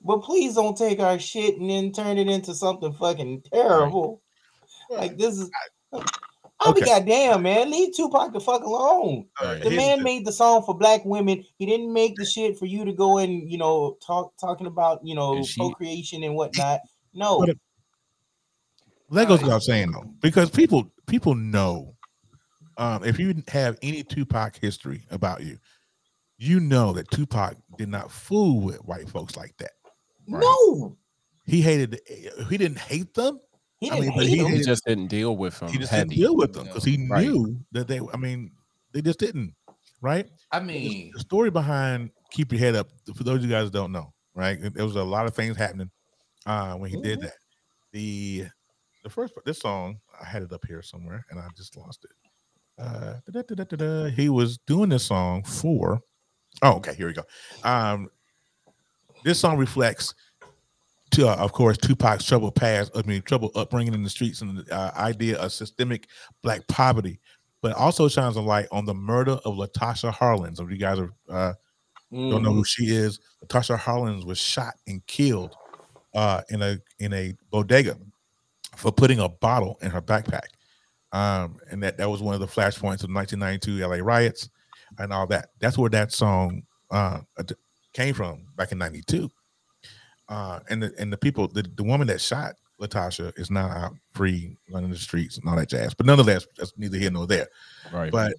But please don't take our shit and then turn it into something fucking terrible. Like this is. I'll be Okay. goddamn, man. Leave Tupac the fuck alone. Right. The man the- made the song for black women. He didn't make the shit for you to go and you know talk talking about you know she- procreation and whatnot. (laughs) No, it- That goes without saying though, because people people know um, if you have any Tupac history about you, you know that Tupac did not fool with white folks like that. no, He hated. He didn't hate them. He I didn't mean, but hate he him. He just didn't deal with them. He just heavy. didn't deal with them because he Right. knew that they. I mean, they just didn't. Right. I mean, the story behind keep your head up for those of you guys that don't know right there was a lot of things happening uh when he did Mhm. that the the first this song i had it up here somewhere and i just lost it uh he was doing this song for oh okay here we go um this song reflects to uh, of course tupac's troubled past i mean troubled upbringing in the streets and the uh, idea of systemic black poverty but also shines a light on the murder of Latasha Harlins. If you guys are, uh, don't know who she is, Latasha Harlins was shot and killed uh, in a in a bodega for putting a bottle in her backpack, um, and that that was one of the flashpoints of 1992 LA riots and all that. That's where that song uh, came from back in '92. Uh, and the and the people, the, the woman that shot Latasha is now out free running the streets and all that jazz. But nonetheless, that's neither here nor there. Right. But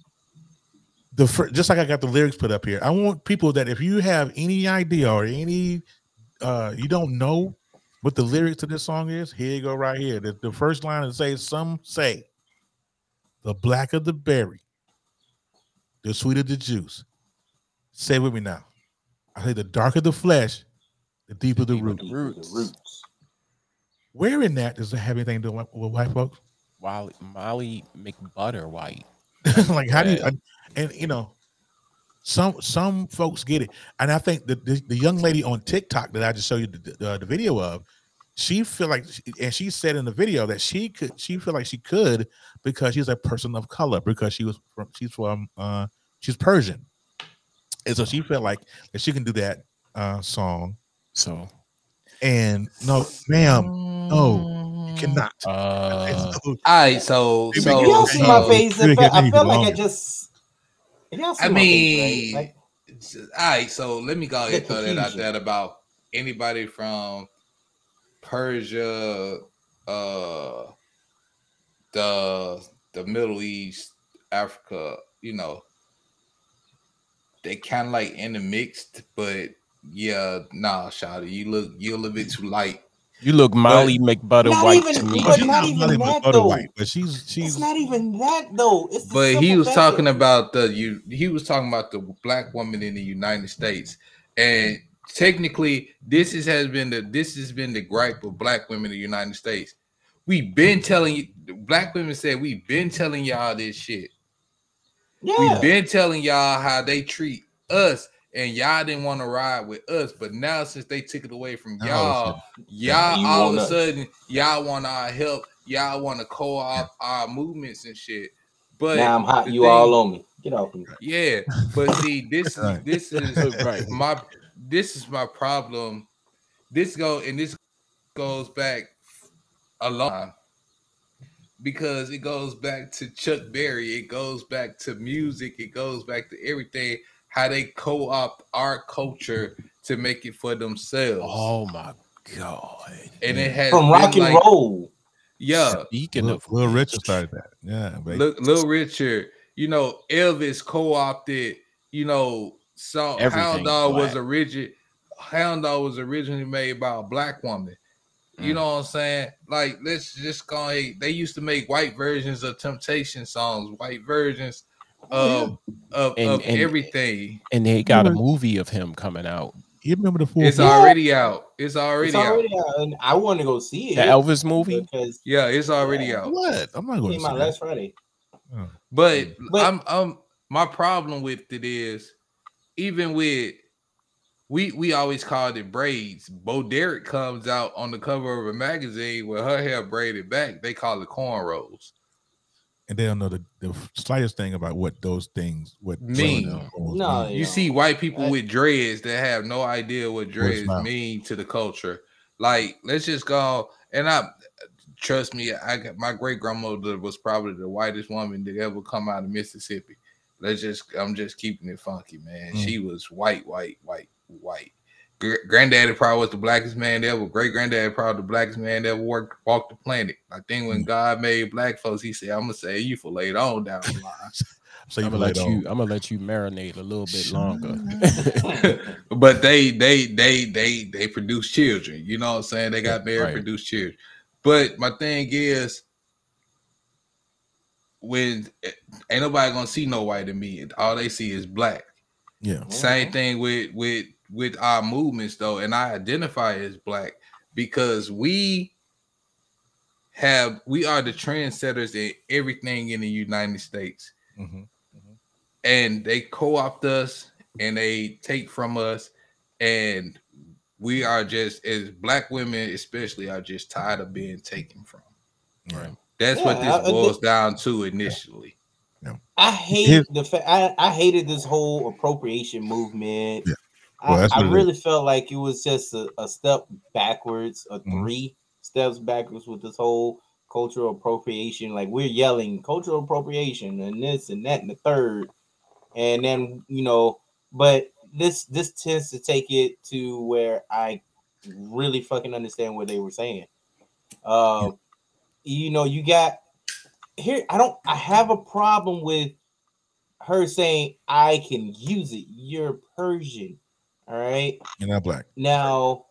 the fir- just like I got the lyrics put up here, I want people that if you have any idea or any uh you don't know what the lyrics to this song is, here you go right here. The, the first line is say some say the black of the berry, the sweeter the juice. Say it with me now. I say the darker the flesh, the deeper the root. The roots. Where in that does it have anything to do with, with white folks? Wally, Molly McButterwhite. (laughs) like how do you Yeah. and you know some some folks get it and i think the, the the young lady on tiktok that i just showed you the, the, the video of she feel like and she said in the video that she could she feel like she could because she's a person of color because she was from she's from uh she's persian and so she felt like that she can do that uh song So and no ma'am no you cannot uh (laughs) all right, so Hey, so y'all see my face? I get felt, I me felt like I just. Y'all see I mean, face, right? Like, all right, so let me go ahead and The throw that out there about anybody from Persia, uh, the the Middle East, Africa, you know, they kind of like in the mixed, but yeah, nah, Shawty, you look you a little bit too light. You look Molly McButter Not White even- to me. but She's not not even Molly that, McButter though. White, but she's It's she's not even that though. It's But he was fact talking that- about the you he was talking about the black woman in the United States. And technically, this is has been the this has been the gripe of black women in the United States. We've been telling you black women said we've been telling y'all this shit. yeah. We've been telling y'all how they treat us, and y'all didn't want to ride with us. But now, since they took it away from y'all, y'all You all of a sudden y'all want our help. Y'all want to co-op our movements and shit. But now I'm hot. You thing- all on me. Get off me. Yeah, but see, this is this is (laughs) Right. my this is my problem. This go and this goes back a long because it goes back to Chuck Berry, it goes back to music, it goes back to everything. How they co-opt our culture to make it for themselves, Oh my god. and it has From rock and like- roll. Yeah, Speaking Lil, of Lil which, Richard started that. Yeah, baby. Look, Little Richard, you know, Elvis co-opted, you know, so Hound Dog was black. origin Hound Dog was originally made by a black woman. You Mm. know what I'm saying? Like, let's just go ahead. They used to make white versions of Temptation songs, white versions of (laughs) of, And- of and- everything. and they got a movie of him coming out. you remember the fool? It's Yeah. already out. It's already, It's out. already out, and I want to go see it. The Elvis movie. because Yeah, it's already Yeah. out. what? I'm not going to came see out that. last Friday. Oh. But, But- I'm I'm my problem with it is even with we we always called it braids. Bo Derek comes out on the cover of a magazine with her hair braided back. They call it cornrows. And they don't know the, the slightest thing about what those things would Mean. No, You see white people I- with dreads that have no idea what dreads mean to the culture. Like, let's just go and I trust me, I got my great grandmother was probably the whitest woman that ever come out of Mississippi. Let's just I'm just keeping it funky, man. Mm. She was white, white, white, white. Gr- Granddaddy probably was the blackest man ever. Great granddaddy probably the blackest man that ever worked walked the planet. I think when Mm. God made black folks, he said, I'm gonna say you for later on down the line. (laughs) So I'm gonna let let you. I'm gonna let you marinate a little bit longer. (laughs) but they they they they they produce children. You know what I'm saying? They got married, Right. produced children. But my thing is, when eh, ain't nobody gonna see no white in me, all they see is black. Yeah. Same thing with with with our movements though, and I identify as black because we have we are the trendsetters in everything in the United States Mhm. and they co-opt us and they take from us and we are just as black women especially are just tired of being taken from Yeah. that's what this I- I boils think- down to initially I hate the fact. I, I hated this whole appropriation movement. Yeah. Well, I, that's I what it is. really felt like it was just a, a step backwards, a Mhm. three steps backwards with this whole cultural appropriation. Like we're yelling cultural appropriation and this and that and the third, and then you know, but this this tends to take it to where I really fucking understand what they were saying. Uh, you know, you got here. I don't. I have a problem with her saying I can use it. You're Persian, all right. You're not black. Now,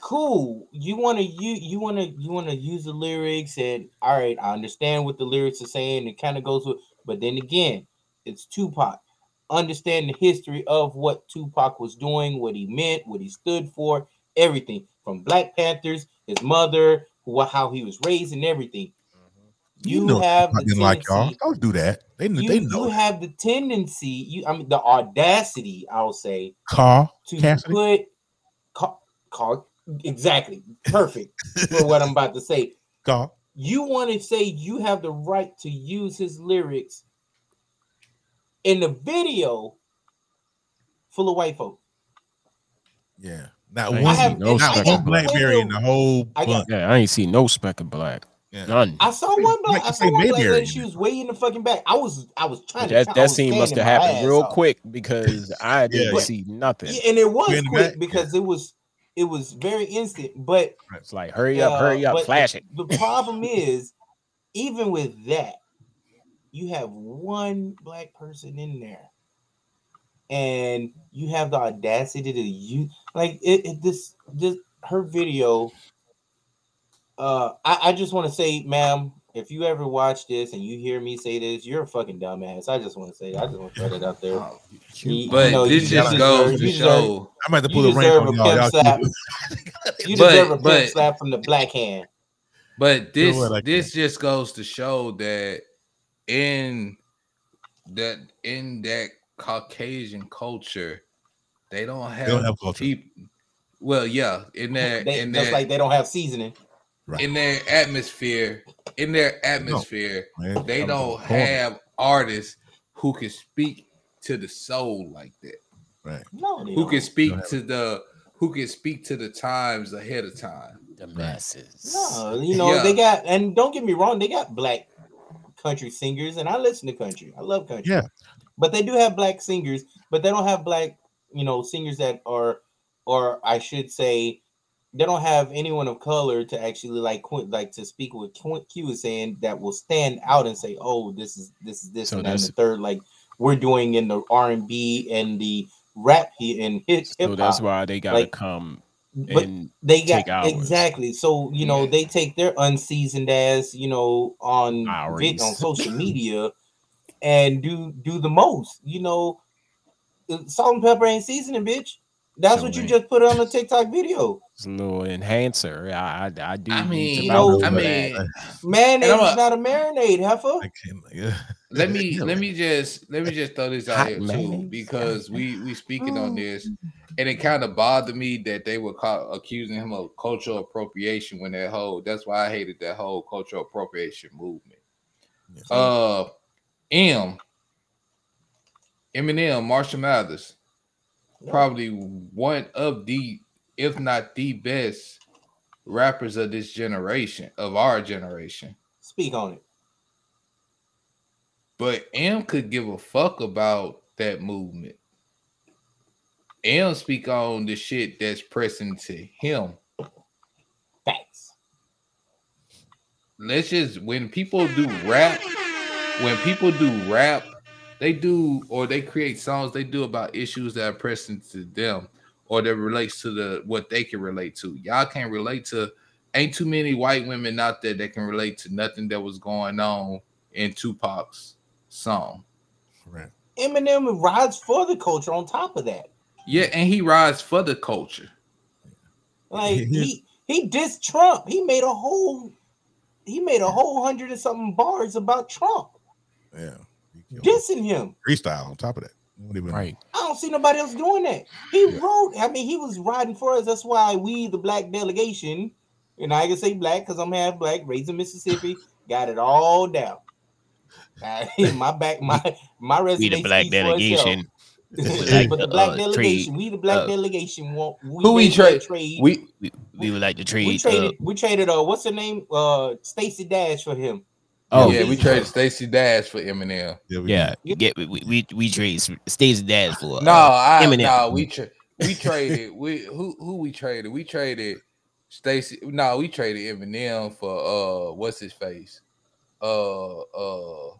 cool. You want to you you want to you want to use the lyrics, and all right, I understand what the lyrics are saying. It kind of goes with, but then again, it's Tupac. Understand the history of what Tupac was doing, what he meant, what he stood for, everything from Black Panthers, his mother, who how he was raised, and everything. You, know have the didn't like y'all. tendency- Don't do that. They you, they know. you have the tendency, you I mean the audacity, I'll say, Carl to Cassidy. put call, call exactly perfect for (laughs) what I'm about to say. Carl. You want to say you have the right to use his lyrics in the video full of white folk. Yeah. Not I ain't one. no not speck one of blackberry in the whole I got- bunch. Yeah, I ain't see no speck of black. Yeah. None. I saw one black. Like I saw one black lady. She was way in the fucking back. I was. I was trying to. That I that was scene must have happened real off. quick because (laughs) I didn't Yeah. see nothing. Yeah, and it was Way in quick back? because it was. It was very instant, but It's like hurry up, Uh, hurry up, flash it. The problem is, even with that, you have one black person in there, and you have the audacity to use like it, it this this her video. Uh, I, I just want to say, ma'am, if you ever watch this and you hear me say this, you're a fucking dumbass. I just want to say, I just want to throw that out there. (laughs) You- you But know, this you just goes you to deserve- show. I'm about to pull a rank on y'all. pimp Y'all slap. keep- (laughs) (laughs) You But- deserve a but- slap from the black hand. But this what I this just goes to show that in that in that Caucasian culture, they don't have, don't have culture. peop- well, yeah, in their They, in just their like they don't have seasoning. Right. in their atmosphere, in their atmosphere, Man, they don't have artists who can speak to the soul like that. Right. No, Who can speak Don't to the who can speak to the times ahead of time. The masses. No, you know Yeah. they got, and don't get me wrong, they got black country singers, and I listen to country. I love country. Yeah. but they do have black singers, but they don't have black, you know, singers that are, or I should say, they don't have anyone of color to actually like like to speak with Q Q is saying that will stand out and say, oh, this is this is this So and and the third, like we're doing in the R and B and the rap and hip So that's why they gotta Like, come But and they got exactly. So you know Yeah. they take their unseasoned ass, you know, on vid- on social (laughs) media, and do do the most. You know, uh, salt and pepper ain't seasoning, bitch. That's So what you ain't- just put on the TikTok video. it's a little enhancer. I I, I do. I mean, to you know, know I mean, Mayonnaise I'm is not a marinade, heifer. I can't. Yeah. (laughs) let me (laughs) let me just let me just throw this out here too because we we speaking on this Mm. and it kind of bothered me that they were caught accusing him of cultural appropriation when that whole that's why I hated that whole cultural appropriation movement. Yeah. Uh M Eminem, Marshall Mathers, probably one of the if not the best rappers of this generation of our generation. Speak on it. But M could give a fuck about that movement. M speak on the shit that's pressing to him. Facts. Let's just when people do rap, when people do rap, they do or they create songs they do about issues that are pressing to them or that relates to the what they can relate to. Y'all can't relate to ain't too many white women out there that can relate to nothing that was going on in Tupac's song. Right. Eminem rides for the culture. On top of that, Yeah, and he rides for the culture. (laughs) like he he dissed Trump. He made a whole he made a whole hundred and something bars about Trump Yeah. You killed dissing him. Freestyle on top of that. Even- Right. I don't see nobody else doing that. He Yeah. wrote. I mean, he was riding for us. That's why we, the black delegation, and I can say black because I'm half black, raised in Mississippi, got it all down. Uh, (laughs) my back, my my We resume the black speaks for itself. delegation. (laughs) but the black uh, delegation, trade, we the black uh, delegation want we Who we made trade- trade. We We, we would like to trade. we traded uh, we traded uh what's her name uh Stacey Dash for him. Oh yeah, yeah, we traded Stacey Dash for Eminem. Yeah. We yeah. Yeah. Get we we, we trade Stacey Dad for. No, uh, I Eminem. no, we tra- we traded we who who we traded? We traded Stacey. No, we traded Eminem for uh what's his face? Uh uh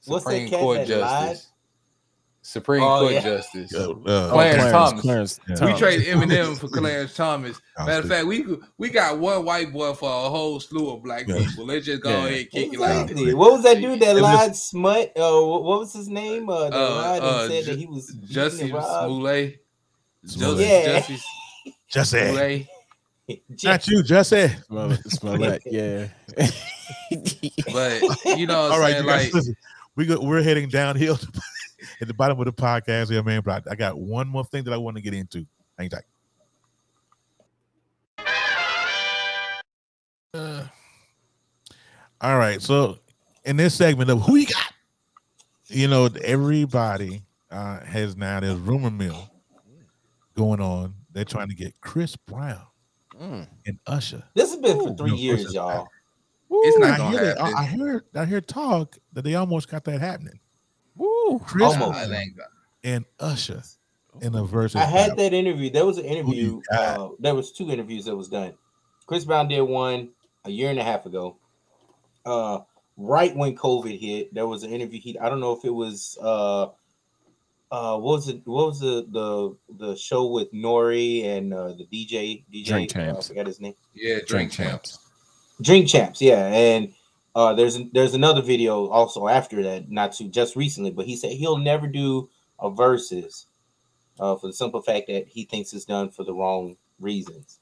Supreme cat Court that lied? Justice. Supreme Oh, Court yeah. Justice. Uh, uh, Oh, Clarence Thomas. Clarence Yeah. We traded Eminem for (laughs) Clarence Thomas. Matter of fact, we we got one white boy for a whole slew of black Yeah. people. Let's just go Yeah. ahead and kick it like What was that dude that It was- lied? Smut. Uh, what what was his name? Uh, that Uh, lied and uh, said Ju- that he was beaten Justice and. Smollett. Smollett. Yeah. Justice Jesse. Smollett. (laughs) Not you, Jesse. Smell, smell that, (laughs) yeah. But you know what All I'm right, saying? you guys, Like listen. We go, we're heading downhill at the bottom of the podcast here, man. But I, I got one more thing that I want to get into. Hang tight. Uh, all right. So in this segment of who you got, you know, everybody uh, has now there's rumor mill going on. They're trying to get Chris Brown Mm. and Usher. This has been for Ooh. three No, years, Usher's y'all. It's not I gonna hear, that- happen. I, I hear I hear talk that they almost got that happening. Woo. Chris Almost. nah, Brown and Usher in a versus. I had that interview. There was an interview. Uh, there was two interviews that was done. Chris Brown did one a year and a half ago. Uh, right when COVID hit, there was an interview. He I don't know if it was uh uh what was it what was the the the show with Nori and uh the DJ DJ Drink uh, I forgot his name. Yeah, drink champs. Drink Champs, yeah, and uh, there's there's another video also after that, not too just recently, but he said he'll never do a verses, uh, for the simple fact that he thinks it's done for the wrong reasons,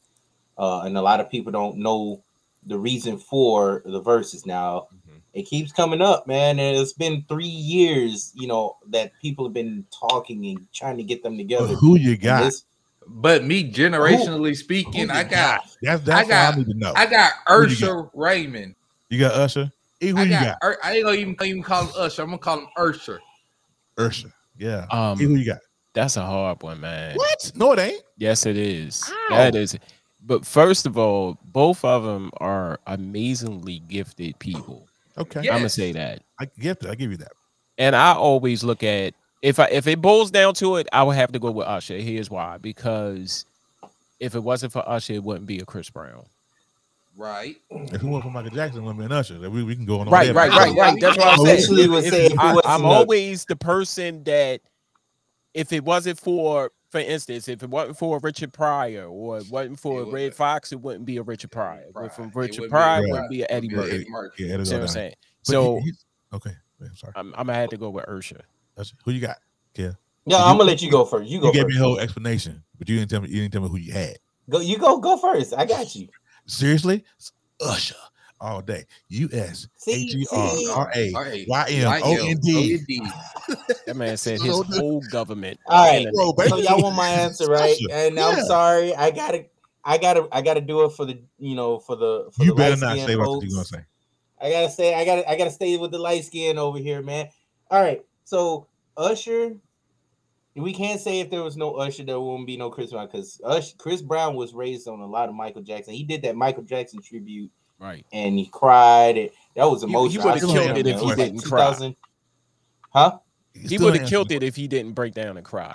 uh, and a lot of people don't know the reason for the verses. Now it keeps coming up, man, and it's been three years, you know, that people have been talking and trying to get them But together. who you And got? this- But me, generationally speaking, Who I you got That's that's I got- all I need to know. I got Who you Ursha Raymond. You got Usher. E, who I you got, got? Ur- I ain't gonna even, even call him Usher. I'm gonna call him Ursher. Ursher. Yeah. Um, E, who you got? that's a hard one, man. What? No, it ain't. Yes, it is. How? That is. But first of all, both of them are amazingly gifted people. Okay. Yeah. I'm gonna say that. I get it. I give you that. And I always look at if I if it boils down to it, I would have to go with Usher. Here's why: because if it wasn't for Usher, it wouldn't be a Chris Brown. Right. If it wasn't for Michael Jackson, it wouldn't be an Usher. We, we can go on. Right, there. right, right, right. That's what I I'm saying. literally would If- say I, I'm always the person that if it wasn't for, for instance, if it wasn't for Richard Pryor or it wasn't for It Redd Foxx, it wouldn't be a Richard Pryor. Pryor. But from It Richard wouldn't be a Pryor, wouldn't be an Eddie Yeah, Murphy. Eddie Murphy. Yeah, it'll what I'm saying? But So he- okay. I'm sorry. I'm, I'm gonna have to go with Ursha. Usher. Who you got? Yeah. Yeah, I'm gonna let you go first. You go You gave first. me a whole explanation, but you didn't tell me. You didn't tell me who you had. Go, you go, go first. I got you. Seriously, It's Usher all day. U S A See, G R see. R A Right. Y M O N D. O-N-D. That man said his (laughs) whole government. All right, and Bro, so y'all want my (laughs) answer, right? Usher. And I'm sorry, I gotta, I gotta, I gotta do it for the, you know, for the. For You the better not light-skinned say what you're gonna say. I gotta say, I gotta, I gotta stay with the light skin over here, man. All right, so Usher, we can't say if there was no Usher, there wouldn't be no Chris Brown because Usher, Chris Brown was raised on a lot of Michael Jackson. He did that Michael Jackson tribute, Right. and he cried. And that was emotional. he emotional. would've killed it if he was didn't cry. 2000 Huh? He would have killed it if he didn't break down and cry.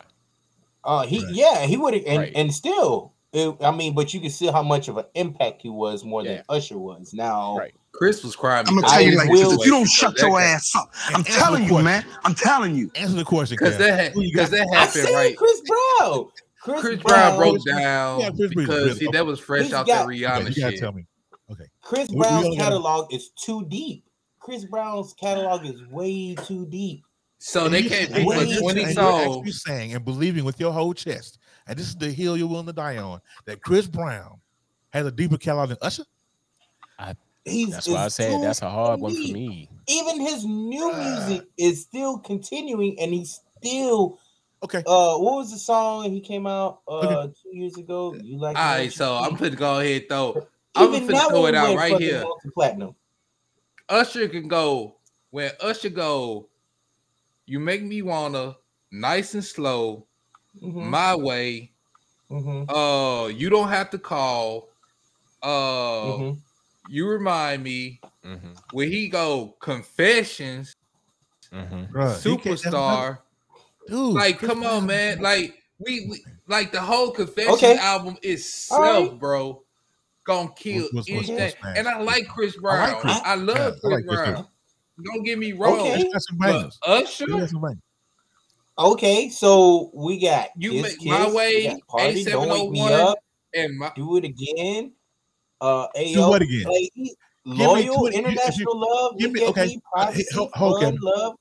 Uh, he Right. yeah, he would have, and, Right. and still, it, I mean, but you can see how much of an impact he was more Yeah. than Usher was. Now, Right. Chris was crying. I'm gonna tell you like this: will- if you don't shut your ass up, I'm Answer telling you, man. I'm telling you. Answer the question, Because that Who because that happened said right. Chris Brown. Chris, Chris Brown broke Yeah, down Chris because really- see, that was fresh He's out got- that Okay, Rihanna you gotta shit. tell me. Chris We- we Brown's only gotta- catalog is too deep. Chris Brown's catalog is way too deep. So And they can't and pick you're wait, for actually- twenty and you're saying and believing with your whole chest, and this is the hill you're willing to die on, that Chris Brown has a deeper catalog than Usher. He's That's why I said that's a hard one for me. Even his new Ah. music is still continuing, and he's still. Okay, Uh, what was the song he came out uh Okay. two years ago? You like? All it, right, Don't so I'm gonna go ahead though. I'm gonna throw it out right here. multi-platinum. Usher can go where Usher go. You make me wanna nice and slow Mhm, my way. mhm, Uh, you don't have to call. Uh, mhm. you remind me Mm-hmm. when he go confessions Mm-hmm. Bruh, superstar. dude. Like, come on, Brown- man. Like we, we like the whole confession Okay. album itself, All right. bro. Gonna kill anything. was smash. and I like Chris I Brown. like Chris- I, love yeah, I Chris like Chris Brown. Brown. Don't get me wrong. Okay. He's got some But bangers. Usher, He got some bangers. Okay, so we got You Kiss Make Kiss, My we Way, got Party, Don't Wake Me Up, and my Do It Again, uh, Do Ayo, what again? Play, me Loyal, 20 if you- International Love, give me- Look at okay, Me, Privacy, hold- hold, Fun, Love.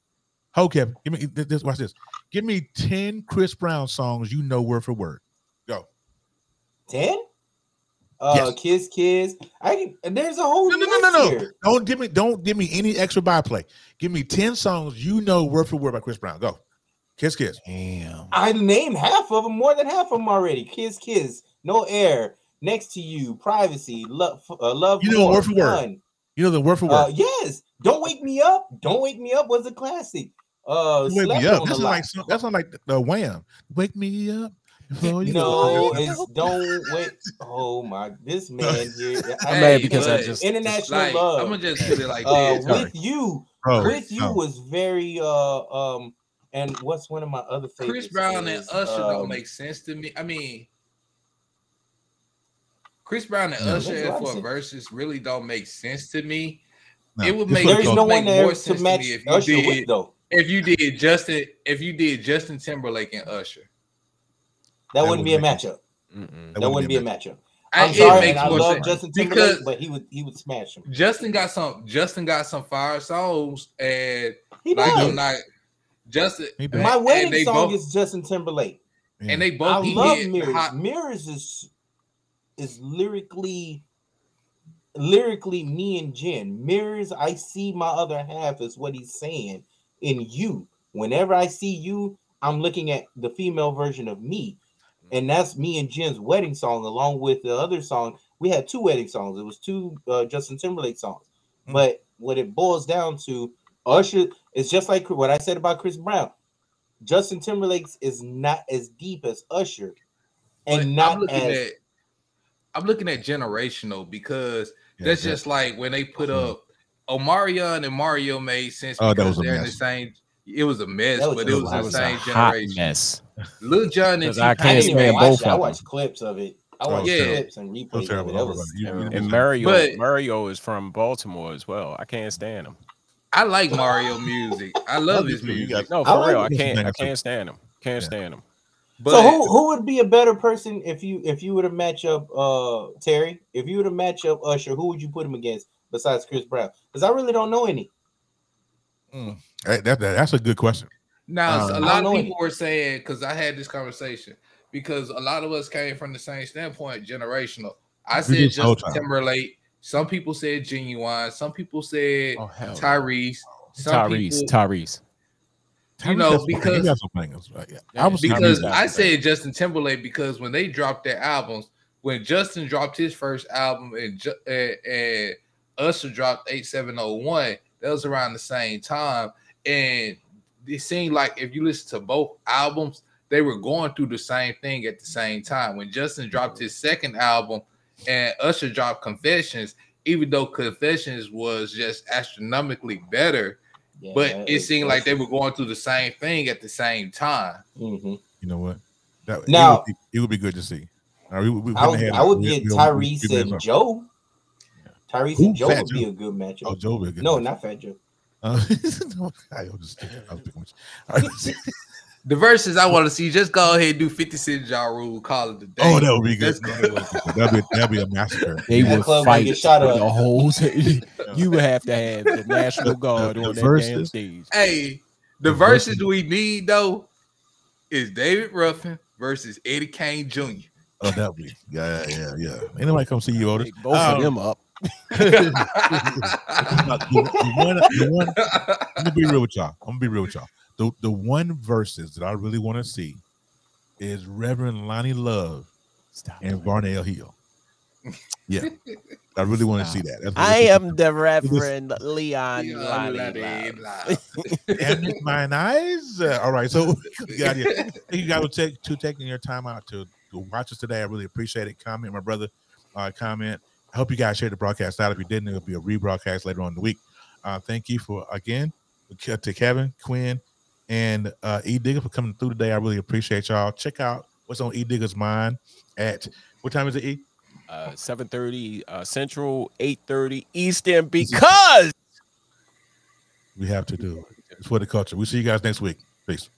Hold, Kevin. Give me this. this- Watch this. Give me ten Chris Brown songs you know word for word. Go. 10? Uh, Yes. Kiss Kiss. I can, and there's a whole No, no, no, no, no. Don't give me. Don't give me any extra byplay. Give me ten songs you know word for word by Chris Brown. Go. Kiss, kiss. Damn. I named half of them, more than half of them already. Kiss Kiss, No Air, Next to You, Privacy, Love, uh, Love. You know More, word for word. Fun. You know the word for word. Uh, yes. Don't Wake Me Up. Don't Wake Me Up was a classic. Uh, Wake me up. on That's a not lot. like some- that's not like the, the Wham. Wake me up. No, it's don't wait. Oh my, this (laughs) man here. I'm Hey, mad because I just international like, love. I'm gonna just put it like uh, this. Sorry. with you, Bro, with you no. was very uh um. And what's one of my other favorites? Chris Brown and Usher um, don't make sense to me. I mean, Chris Brown and No. Usher Makes a lot for sense. verses really don't make sense to me. No, it would make it There's no make one there more to sense to match me if you Usher did with though. if you did Justin if you did Justin Timberlake and Usher. That, That wouldn't be a matchup. That, wouldn't be a matchup. I- I'm it sorry, makes and I more love sense. Justin Because- Timberlake, but he would he would smash him. Justin got some Justin got some fire songs and He like does. I'm not Justin My wedding song both- is Justin Timberlake. Yeah. and they both he love Mirrors. hot- Mirrors is is lyrically lyrically me and Jen. Mirrors, I see my other half is what he's saying in you. Whenever I see you, I'm looking at the female version of me. And that's me and Jen's wedding song, along with the other song. We had two wedding songs. It was two uh, Justin Timberlake songs. Mm. But what it boils down to, Usher is just like what I said about Chris Brown. Justin Timberlake's is not as deep as Usher, but and not I'm looking as at I'm looking at generational because Yeah, that's yeah. just like when they put Mhm. up Omarion and Mario made sense Oh, that because was a they're in the same it was a mess, was but a- it was that the was a same hot generation. mess. Lil Jon and 'Cause I I can't even stand watch both it. I watched clips of it. I Oh, watched yeah. clips and replays of terrible. it. That was worry about it. You- you- terrible. And Mario, But- Mario is from Baltimore as well. I can't stand him. I like Mario music. I (laughs) love his music. got- No, I for like real, I can't. I can't stand him. Can't Yeah. stand him. But so who who would be a better person if you if you were to match up uh Terry? If you were to match up Usher, who would you put him against besides Chris Brown? Because I really don't know any. Mm. That, that- that's a good question. Now, Um, a I lot of know people were saying because I had this conversation because a lot of us came from the same standpoint, generational. I We said did the Justin time. Timberlake. Some people said Ginuwine. Some people said Oh. Tyrese. Some Tyrese, people, Tyrese. You know, Tyrese got because- right? Yeah. I was because- Tyrese I said Justin Timberlake because when they dropped their albums, when Justin dropped his first album and and, and Usher dropped eight seven zero one, that was around the same time, and it seemed like if you listen to both albums, they were going through the same thing at the same time. When Justin dropped his second album and Usher dropped Confessions, even though Confessions was just astronomically better, Yeah, but it seemed like they were going through the same thing at the same time. hmm You know what? That, Now- it would, be, it would be good to see. Uh, we- we- we I wouldn't would, I would we- get we- we- Tyrese we- and we- Joe. Tyrese Who? and Joe Fat would be a good matchup. Oh, Joe would be a good. no, matchup. not Fat Joe. Uh, no, (laughs) I was just I was picking with you. All right. The verses I want to see, just go ahead and do 50 Cent Ja Rule, call it the day. Oh, that would be good. Let's. That'd be that'd be a massacre. (laughs) They That would club fight get shot for up. the whole (laughs) thing. You would have to have the National Guard the on that damn stage. Hey, the The verses verses. we need though is David Ruffin versus Eddie King Jr. Oh, that would be yeah, yeah, yeah. Anybody come see you, Otis? Pick both Um, of them up. (laughs) the, the one, the one, I'm gonna be real with y'all. I'm gonna be real with y'all. The the one verses that I really want to see is Reverend Lonnie Love Stop. and Varnell Hill. (laughs) Yeah, I really want to see that. That's I am the Reverend Leon Yeah, Lonnie Lonnie Love. Love. Damn it, mine eyes. Uh, all right, so (laughs) (laughs) you got you. Thank you guys for take, to taking your time out to, to watch us today. I really appreciate it. Comment, my brother. Uh, comment. I hope you guys share the broadcast out. If you didn't, it'll be a rebroadcast later on in the week. Uh, thank you for again to to Kevin, Quinn, and uh, E Digger for coming through today. I really appreciate y'all. Check out what's on E Digger's mind at what time is it? E? Uh, 7:30 uh, Central, 8:30 Eastern. Because We have to do it. It's for the culture. We'll see you guys next week. Peace.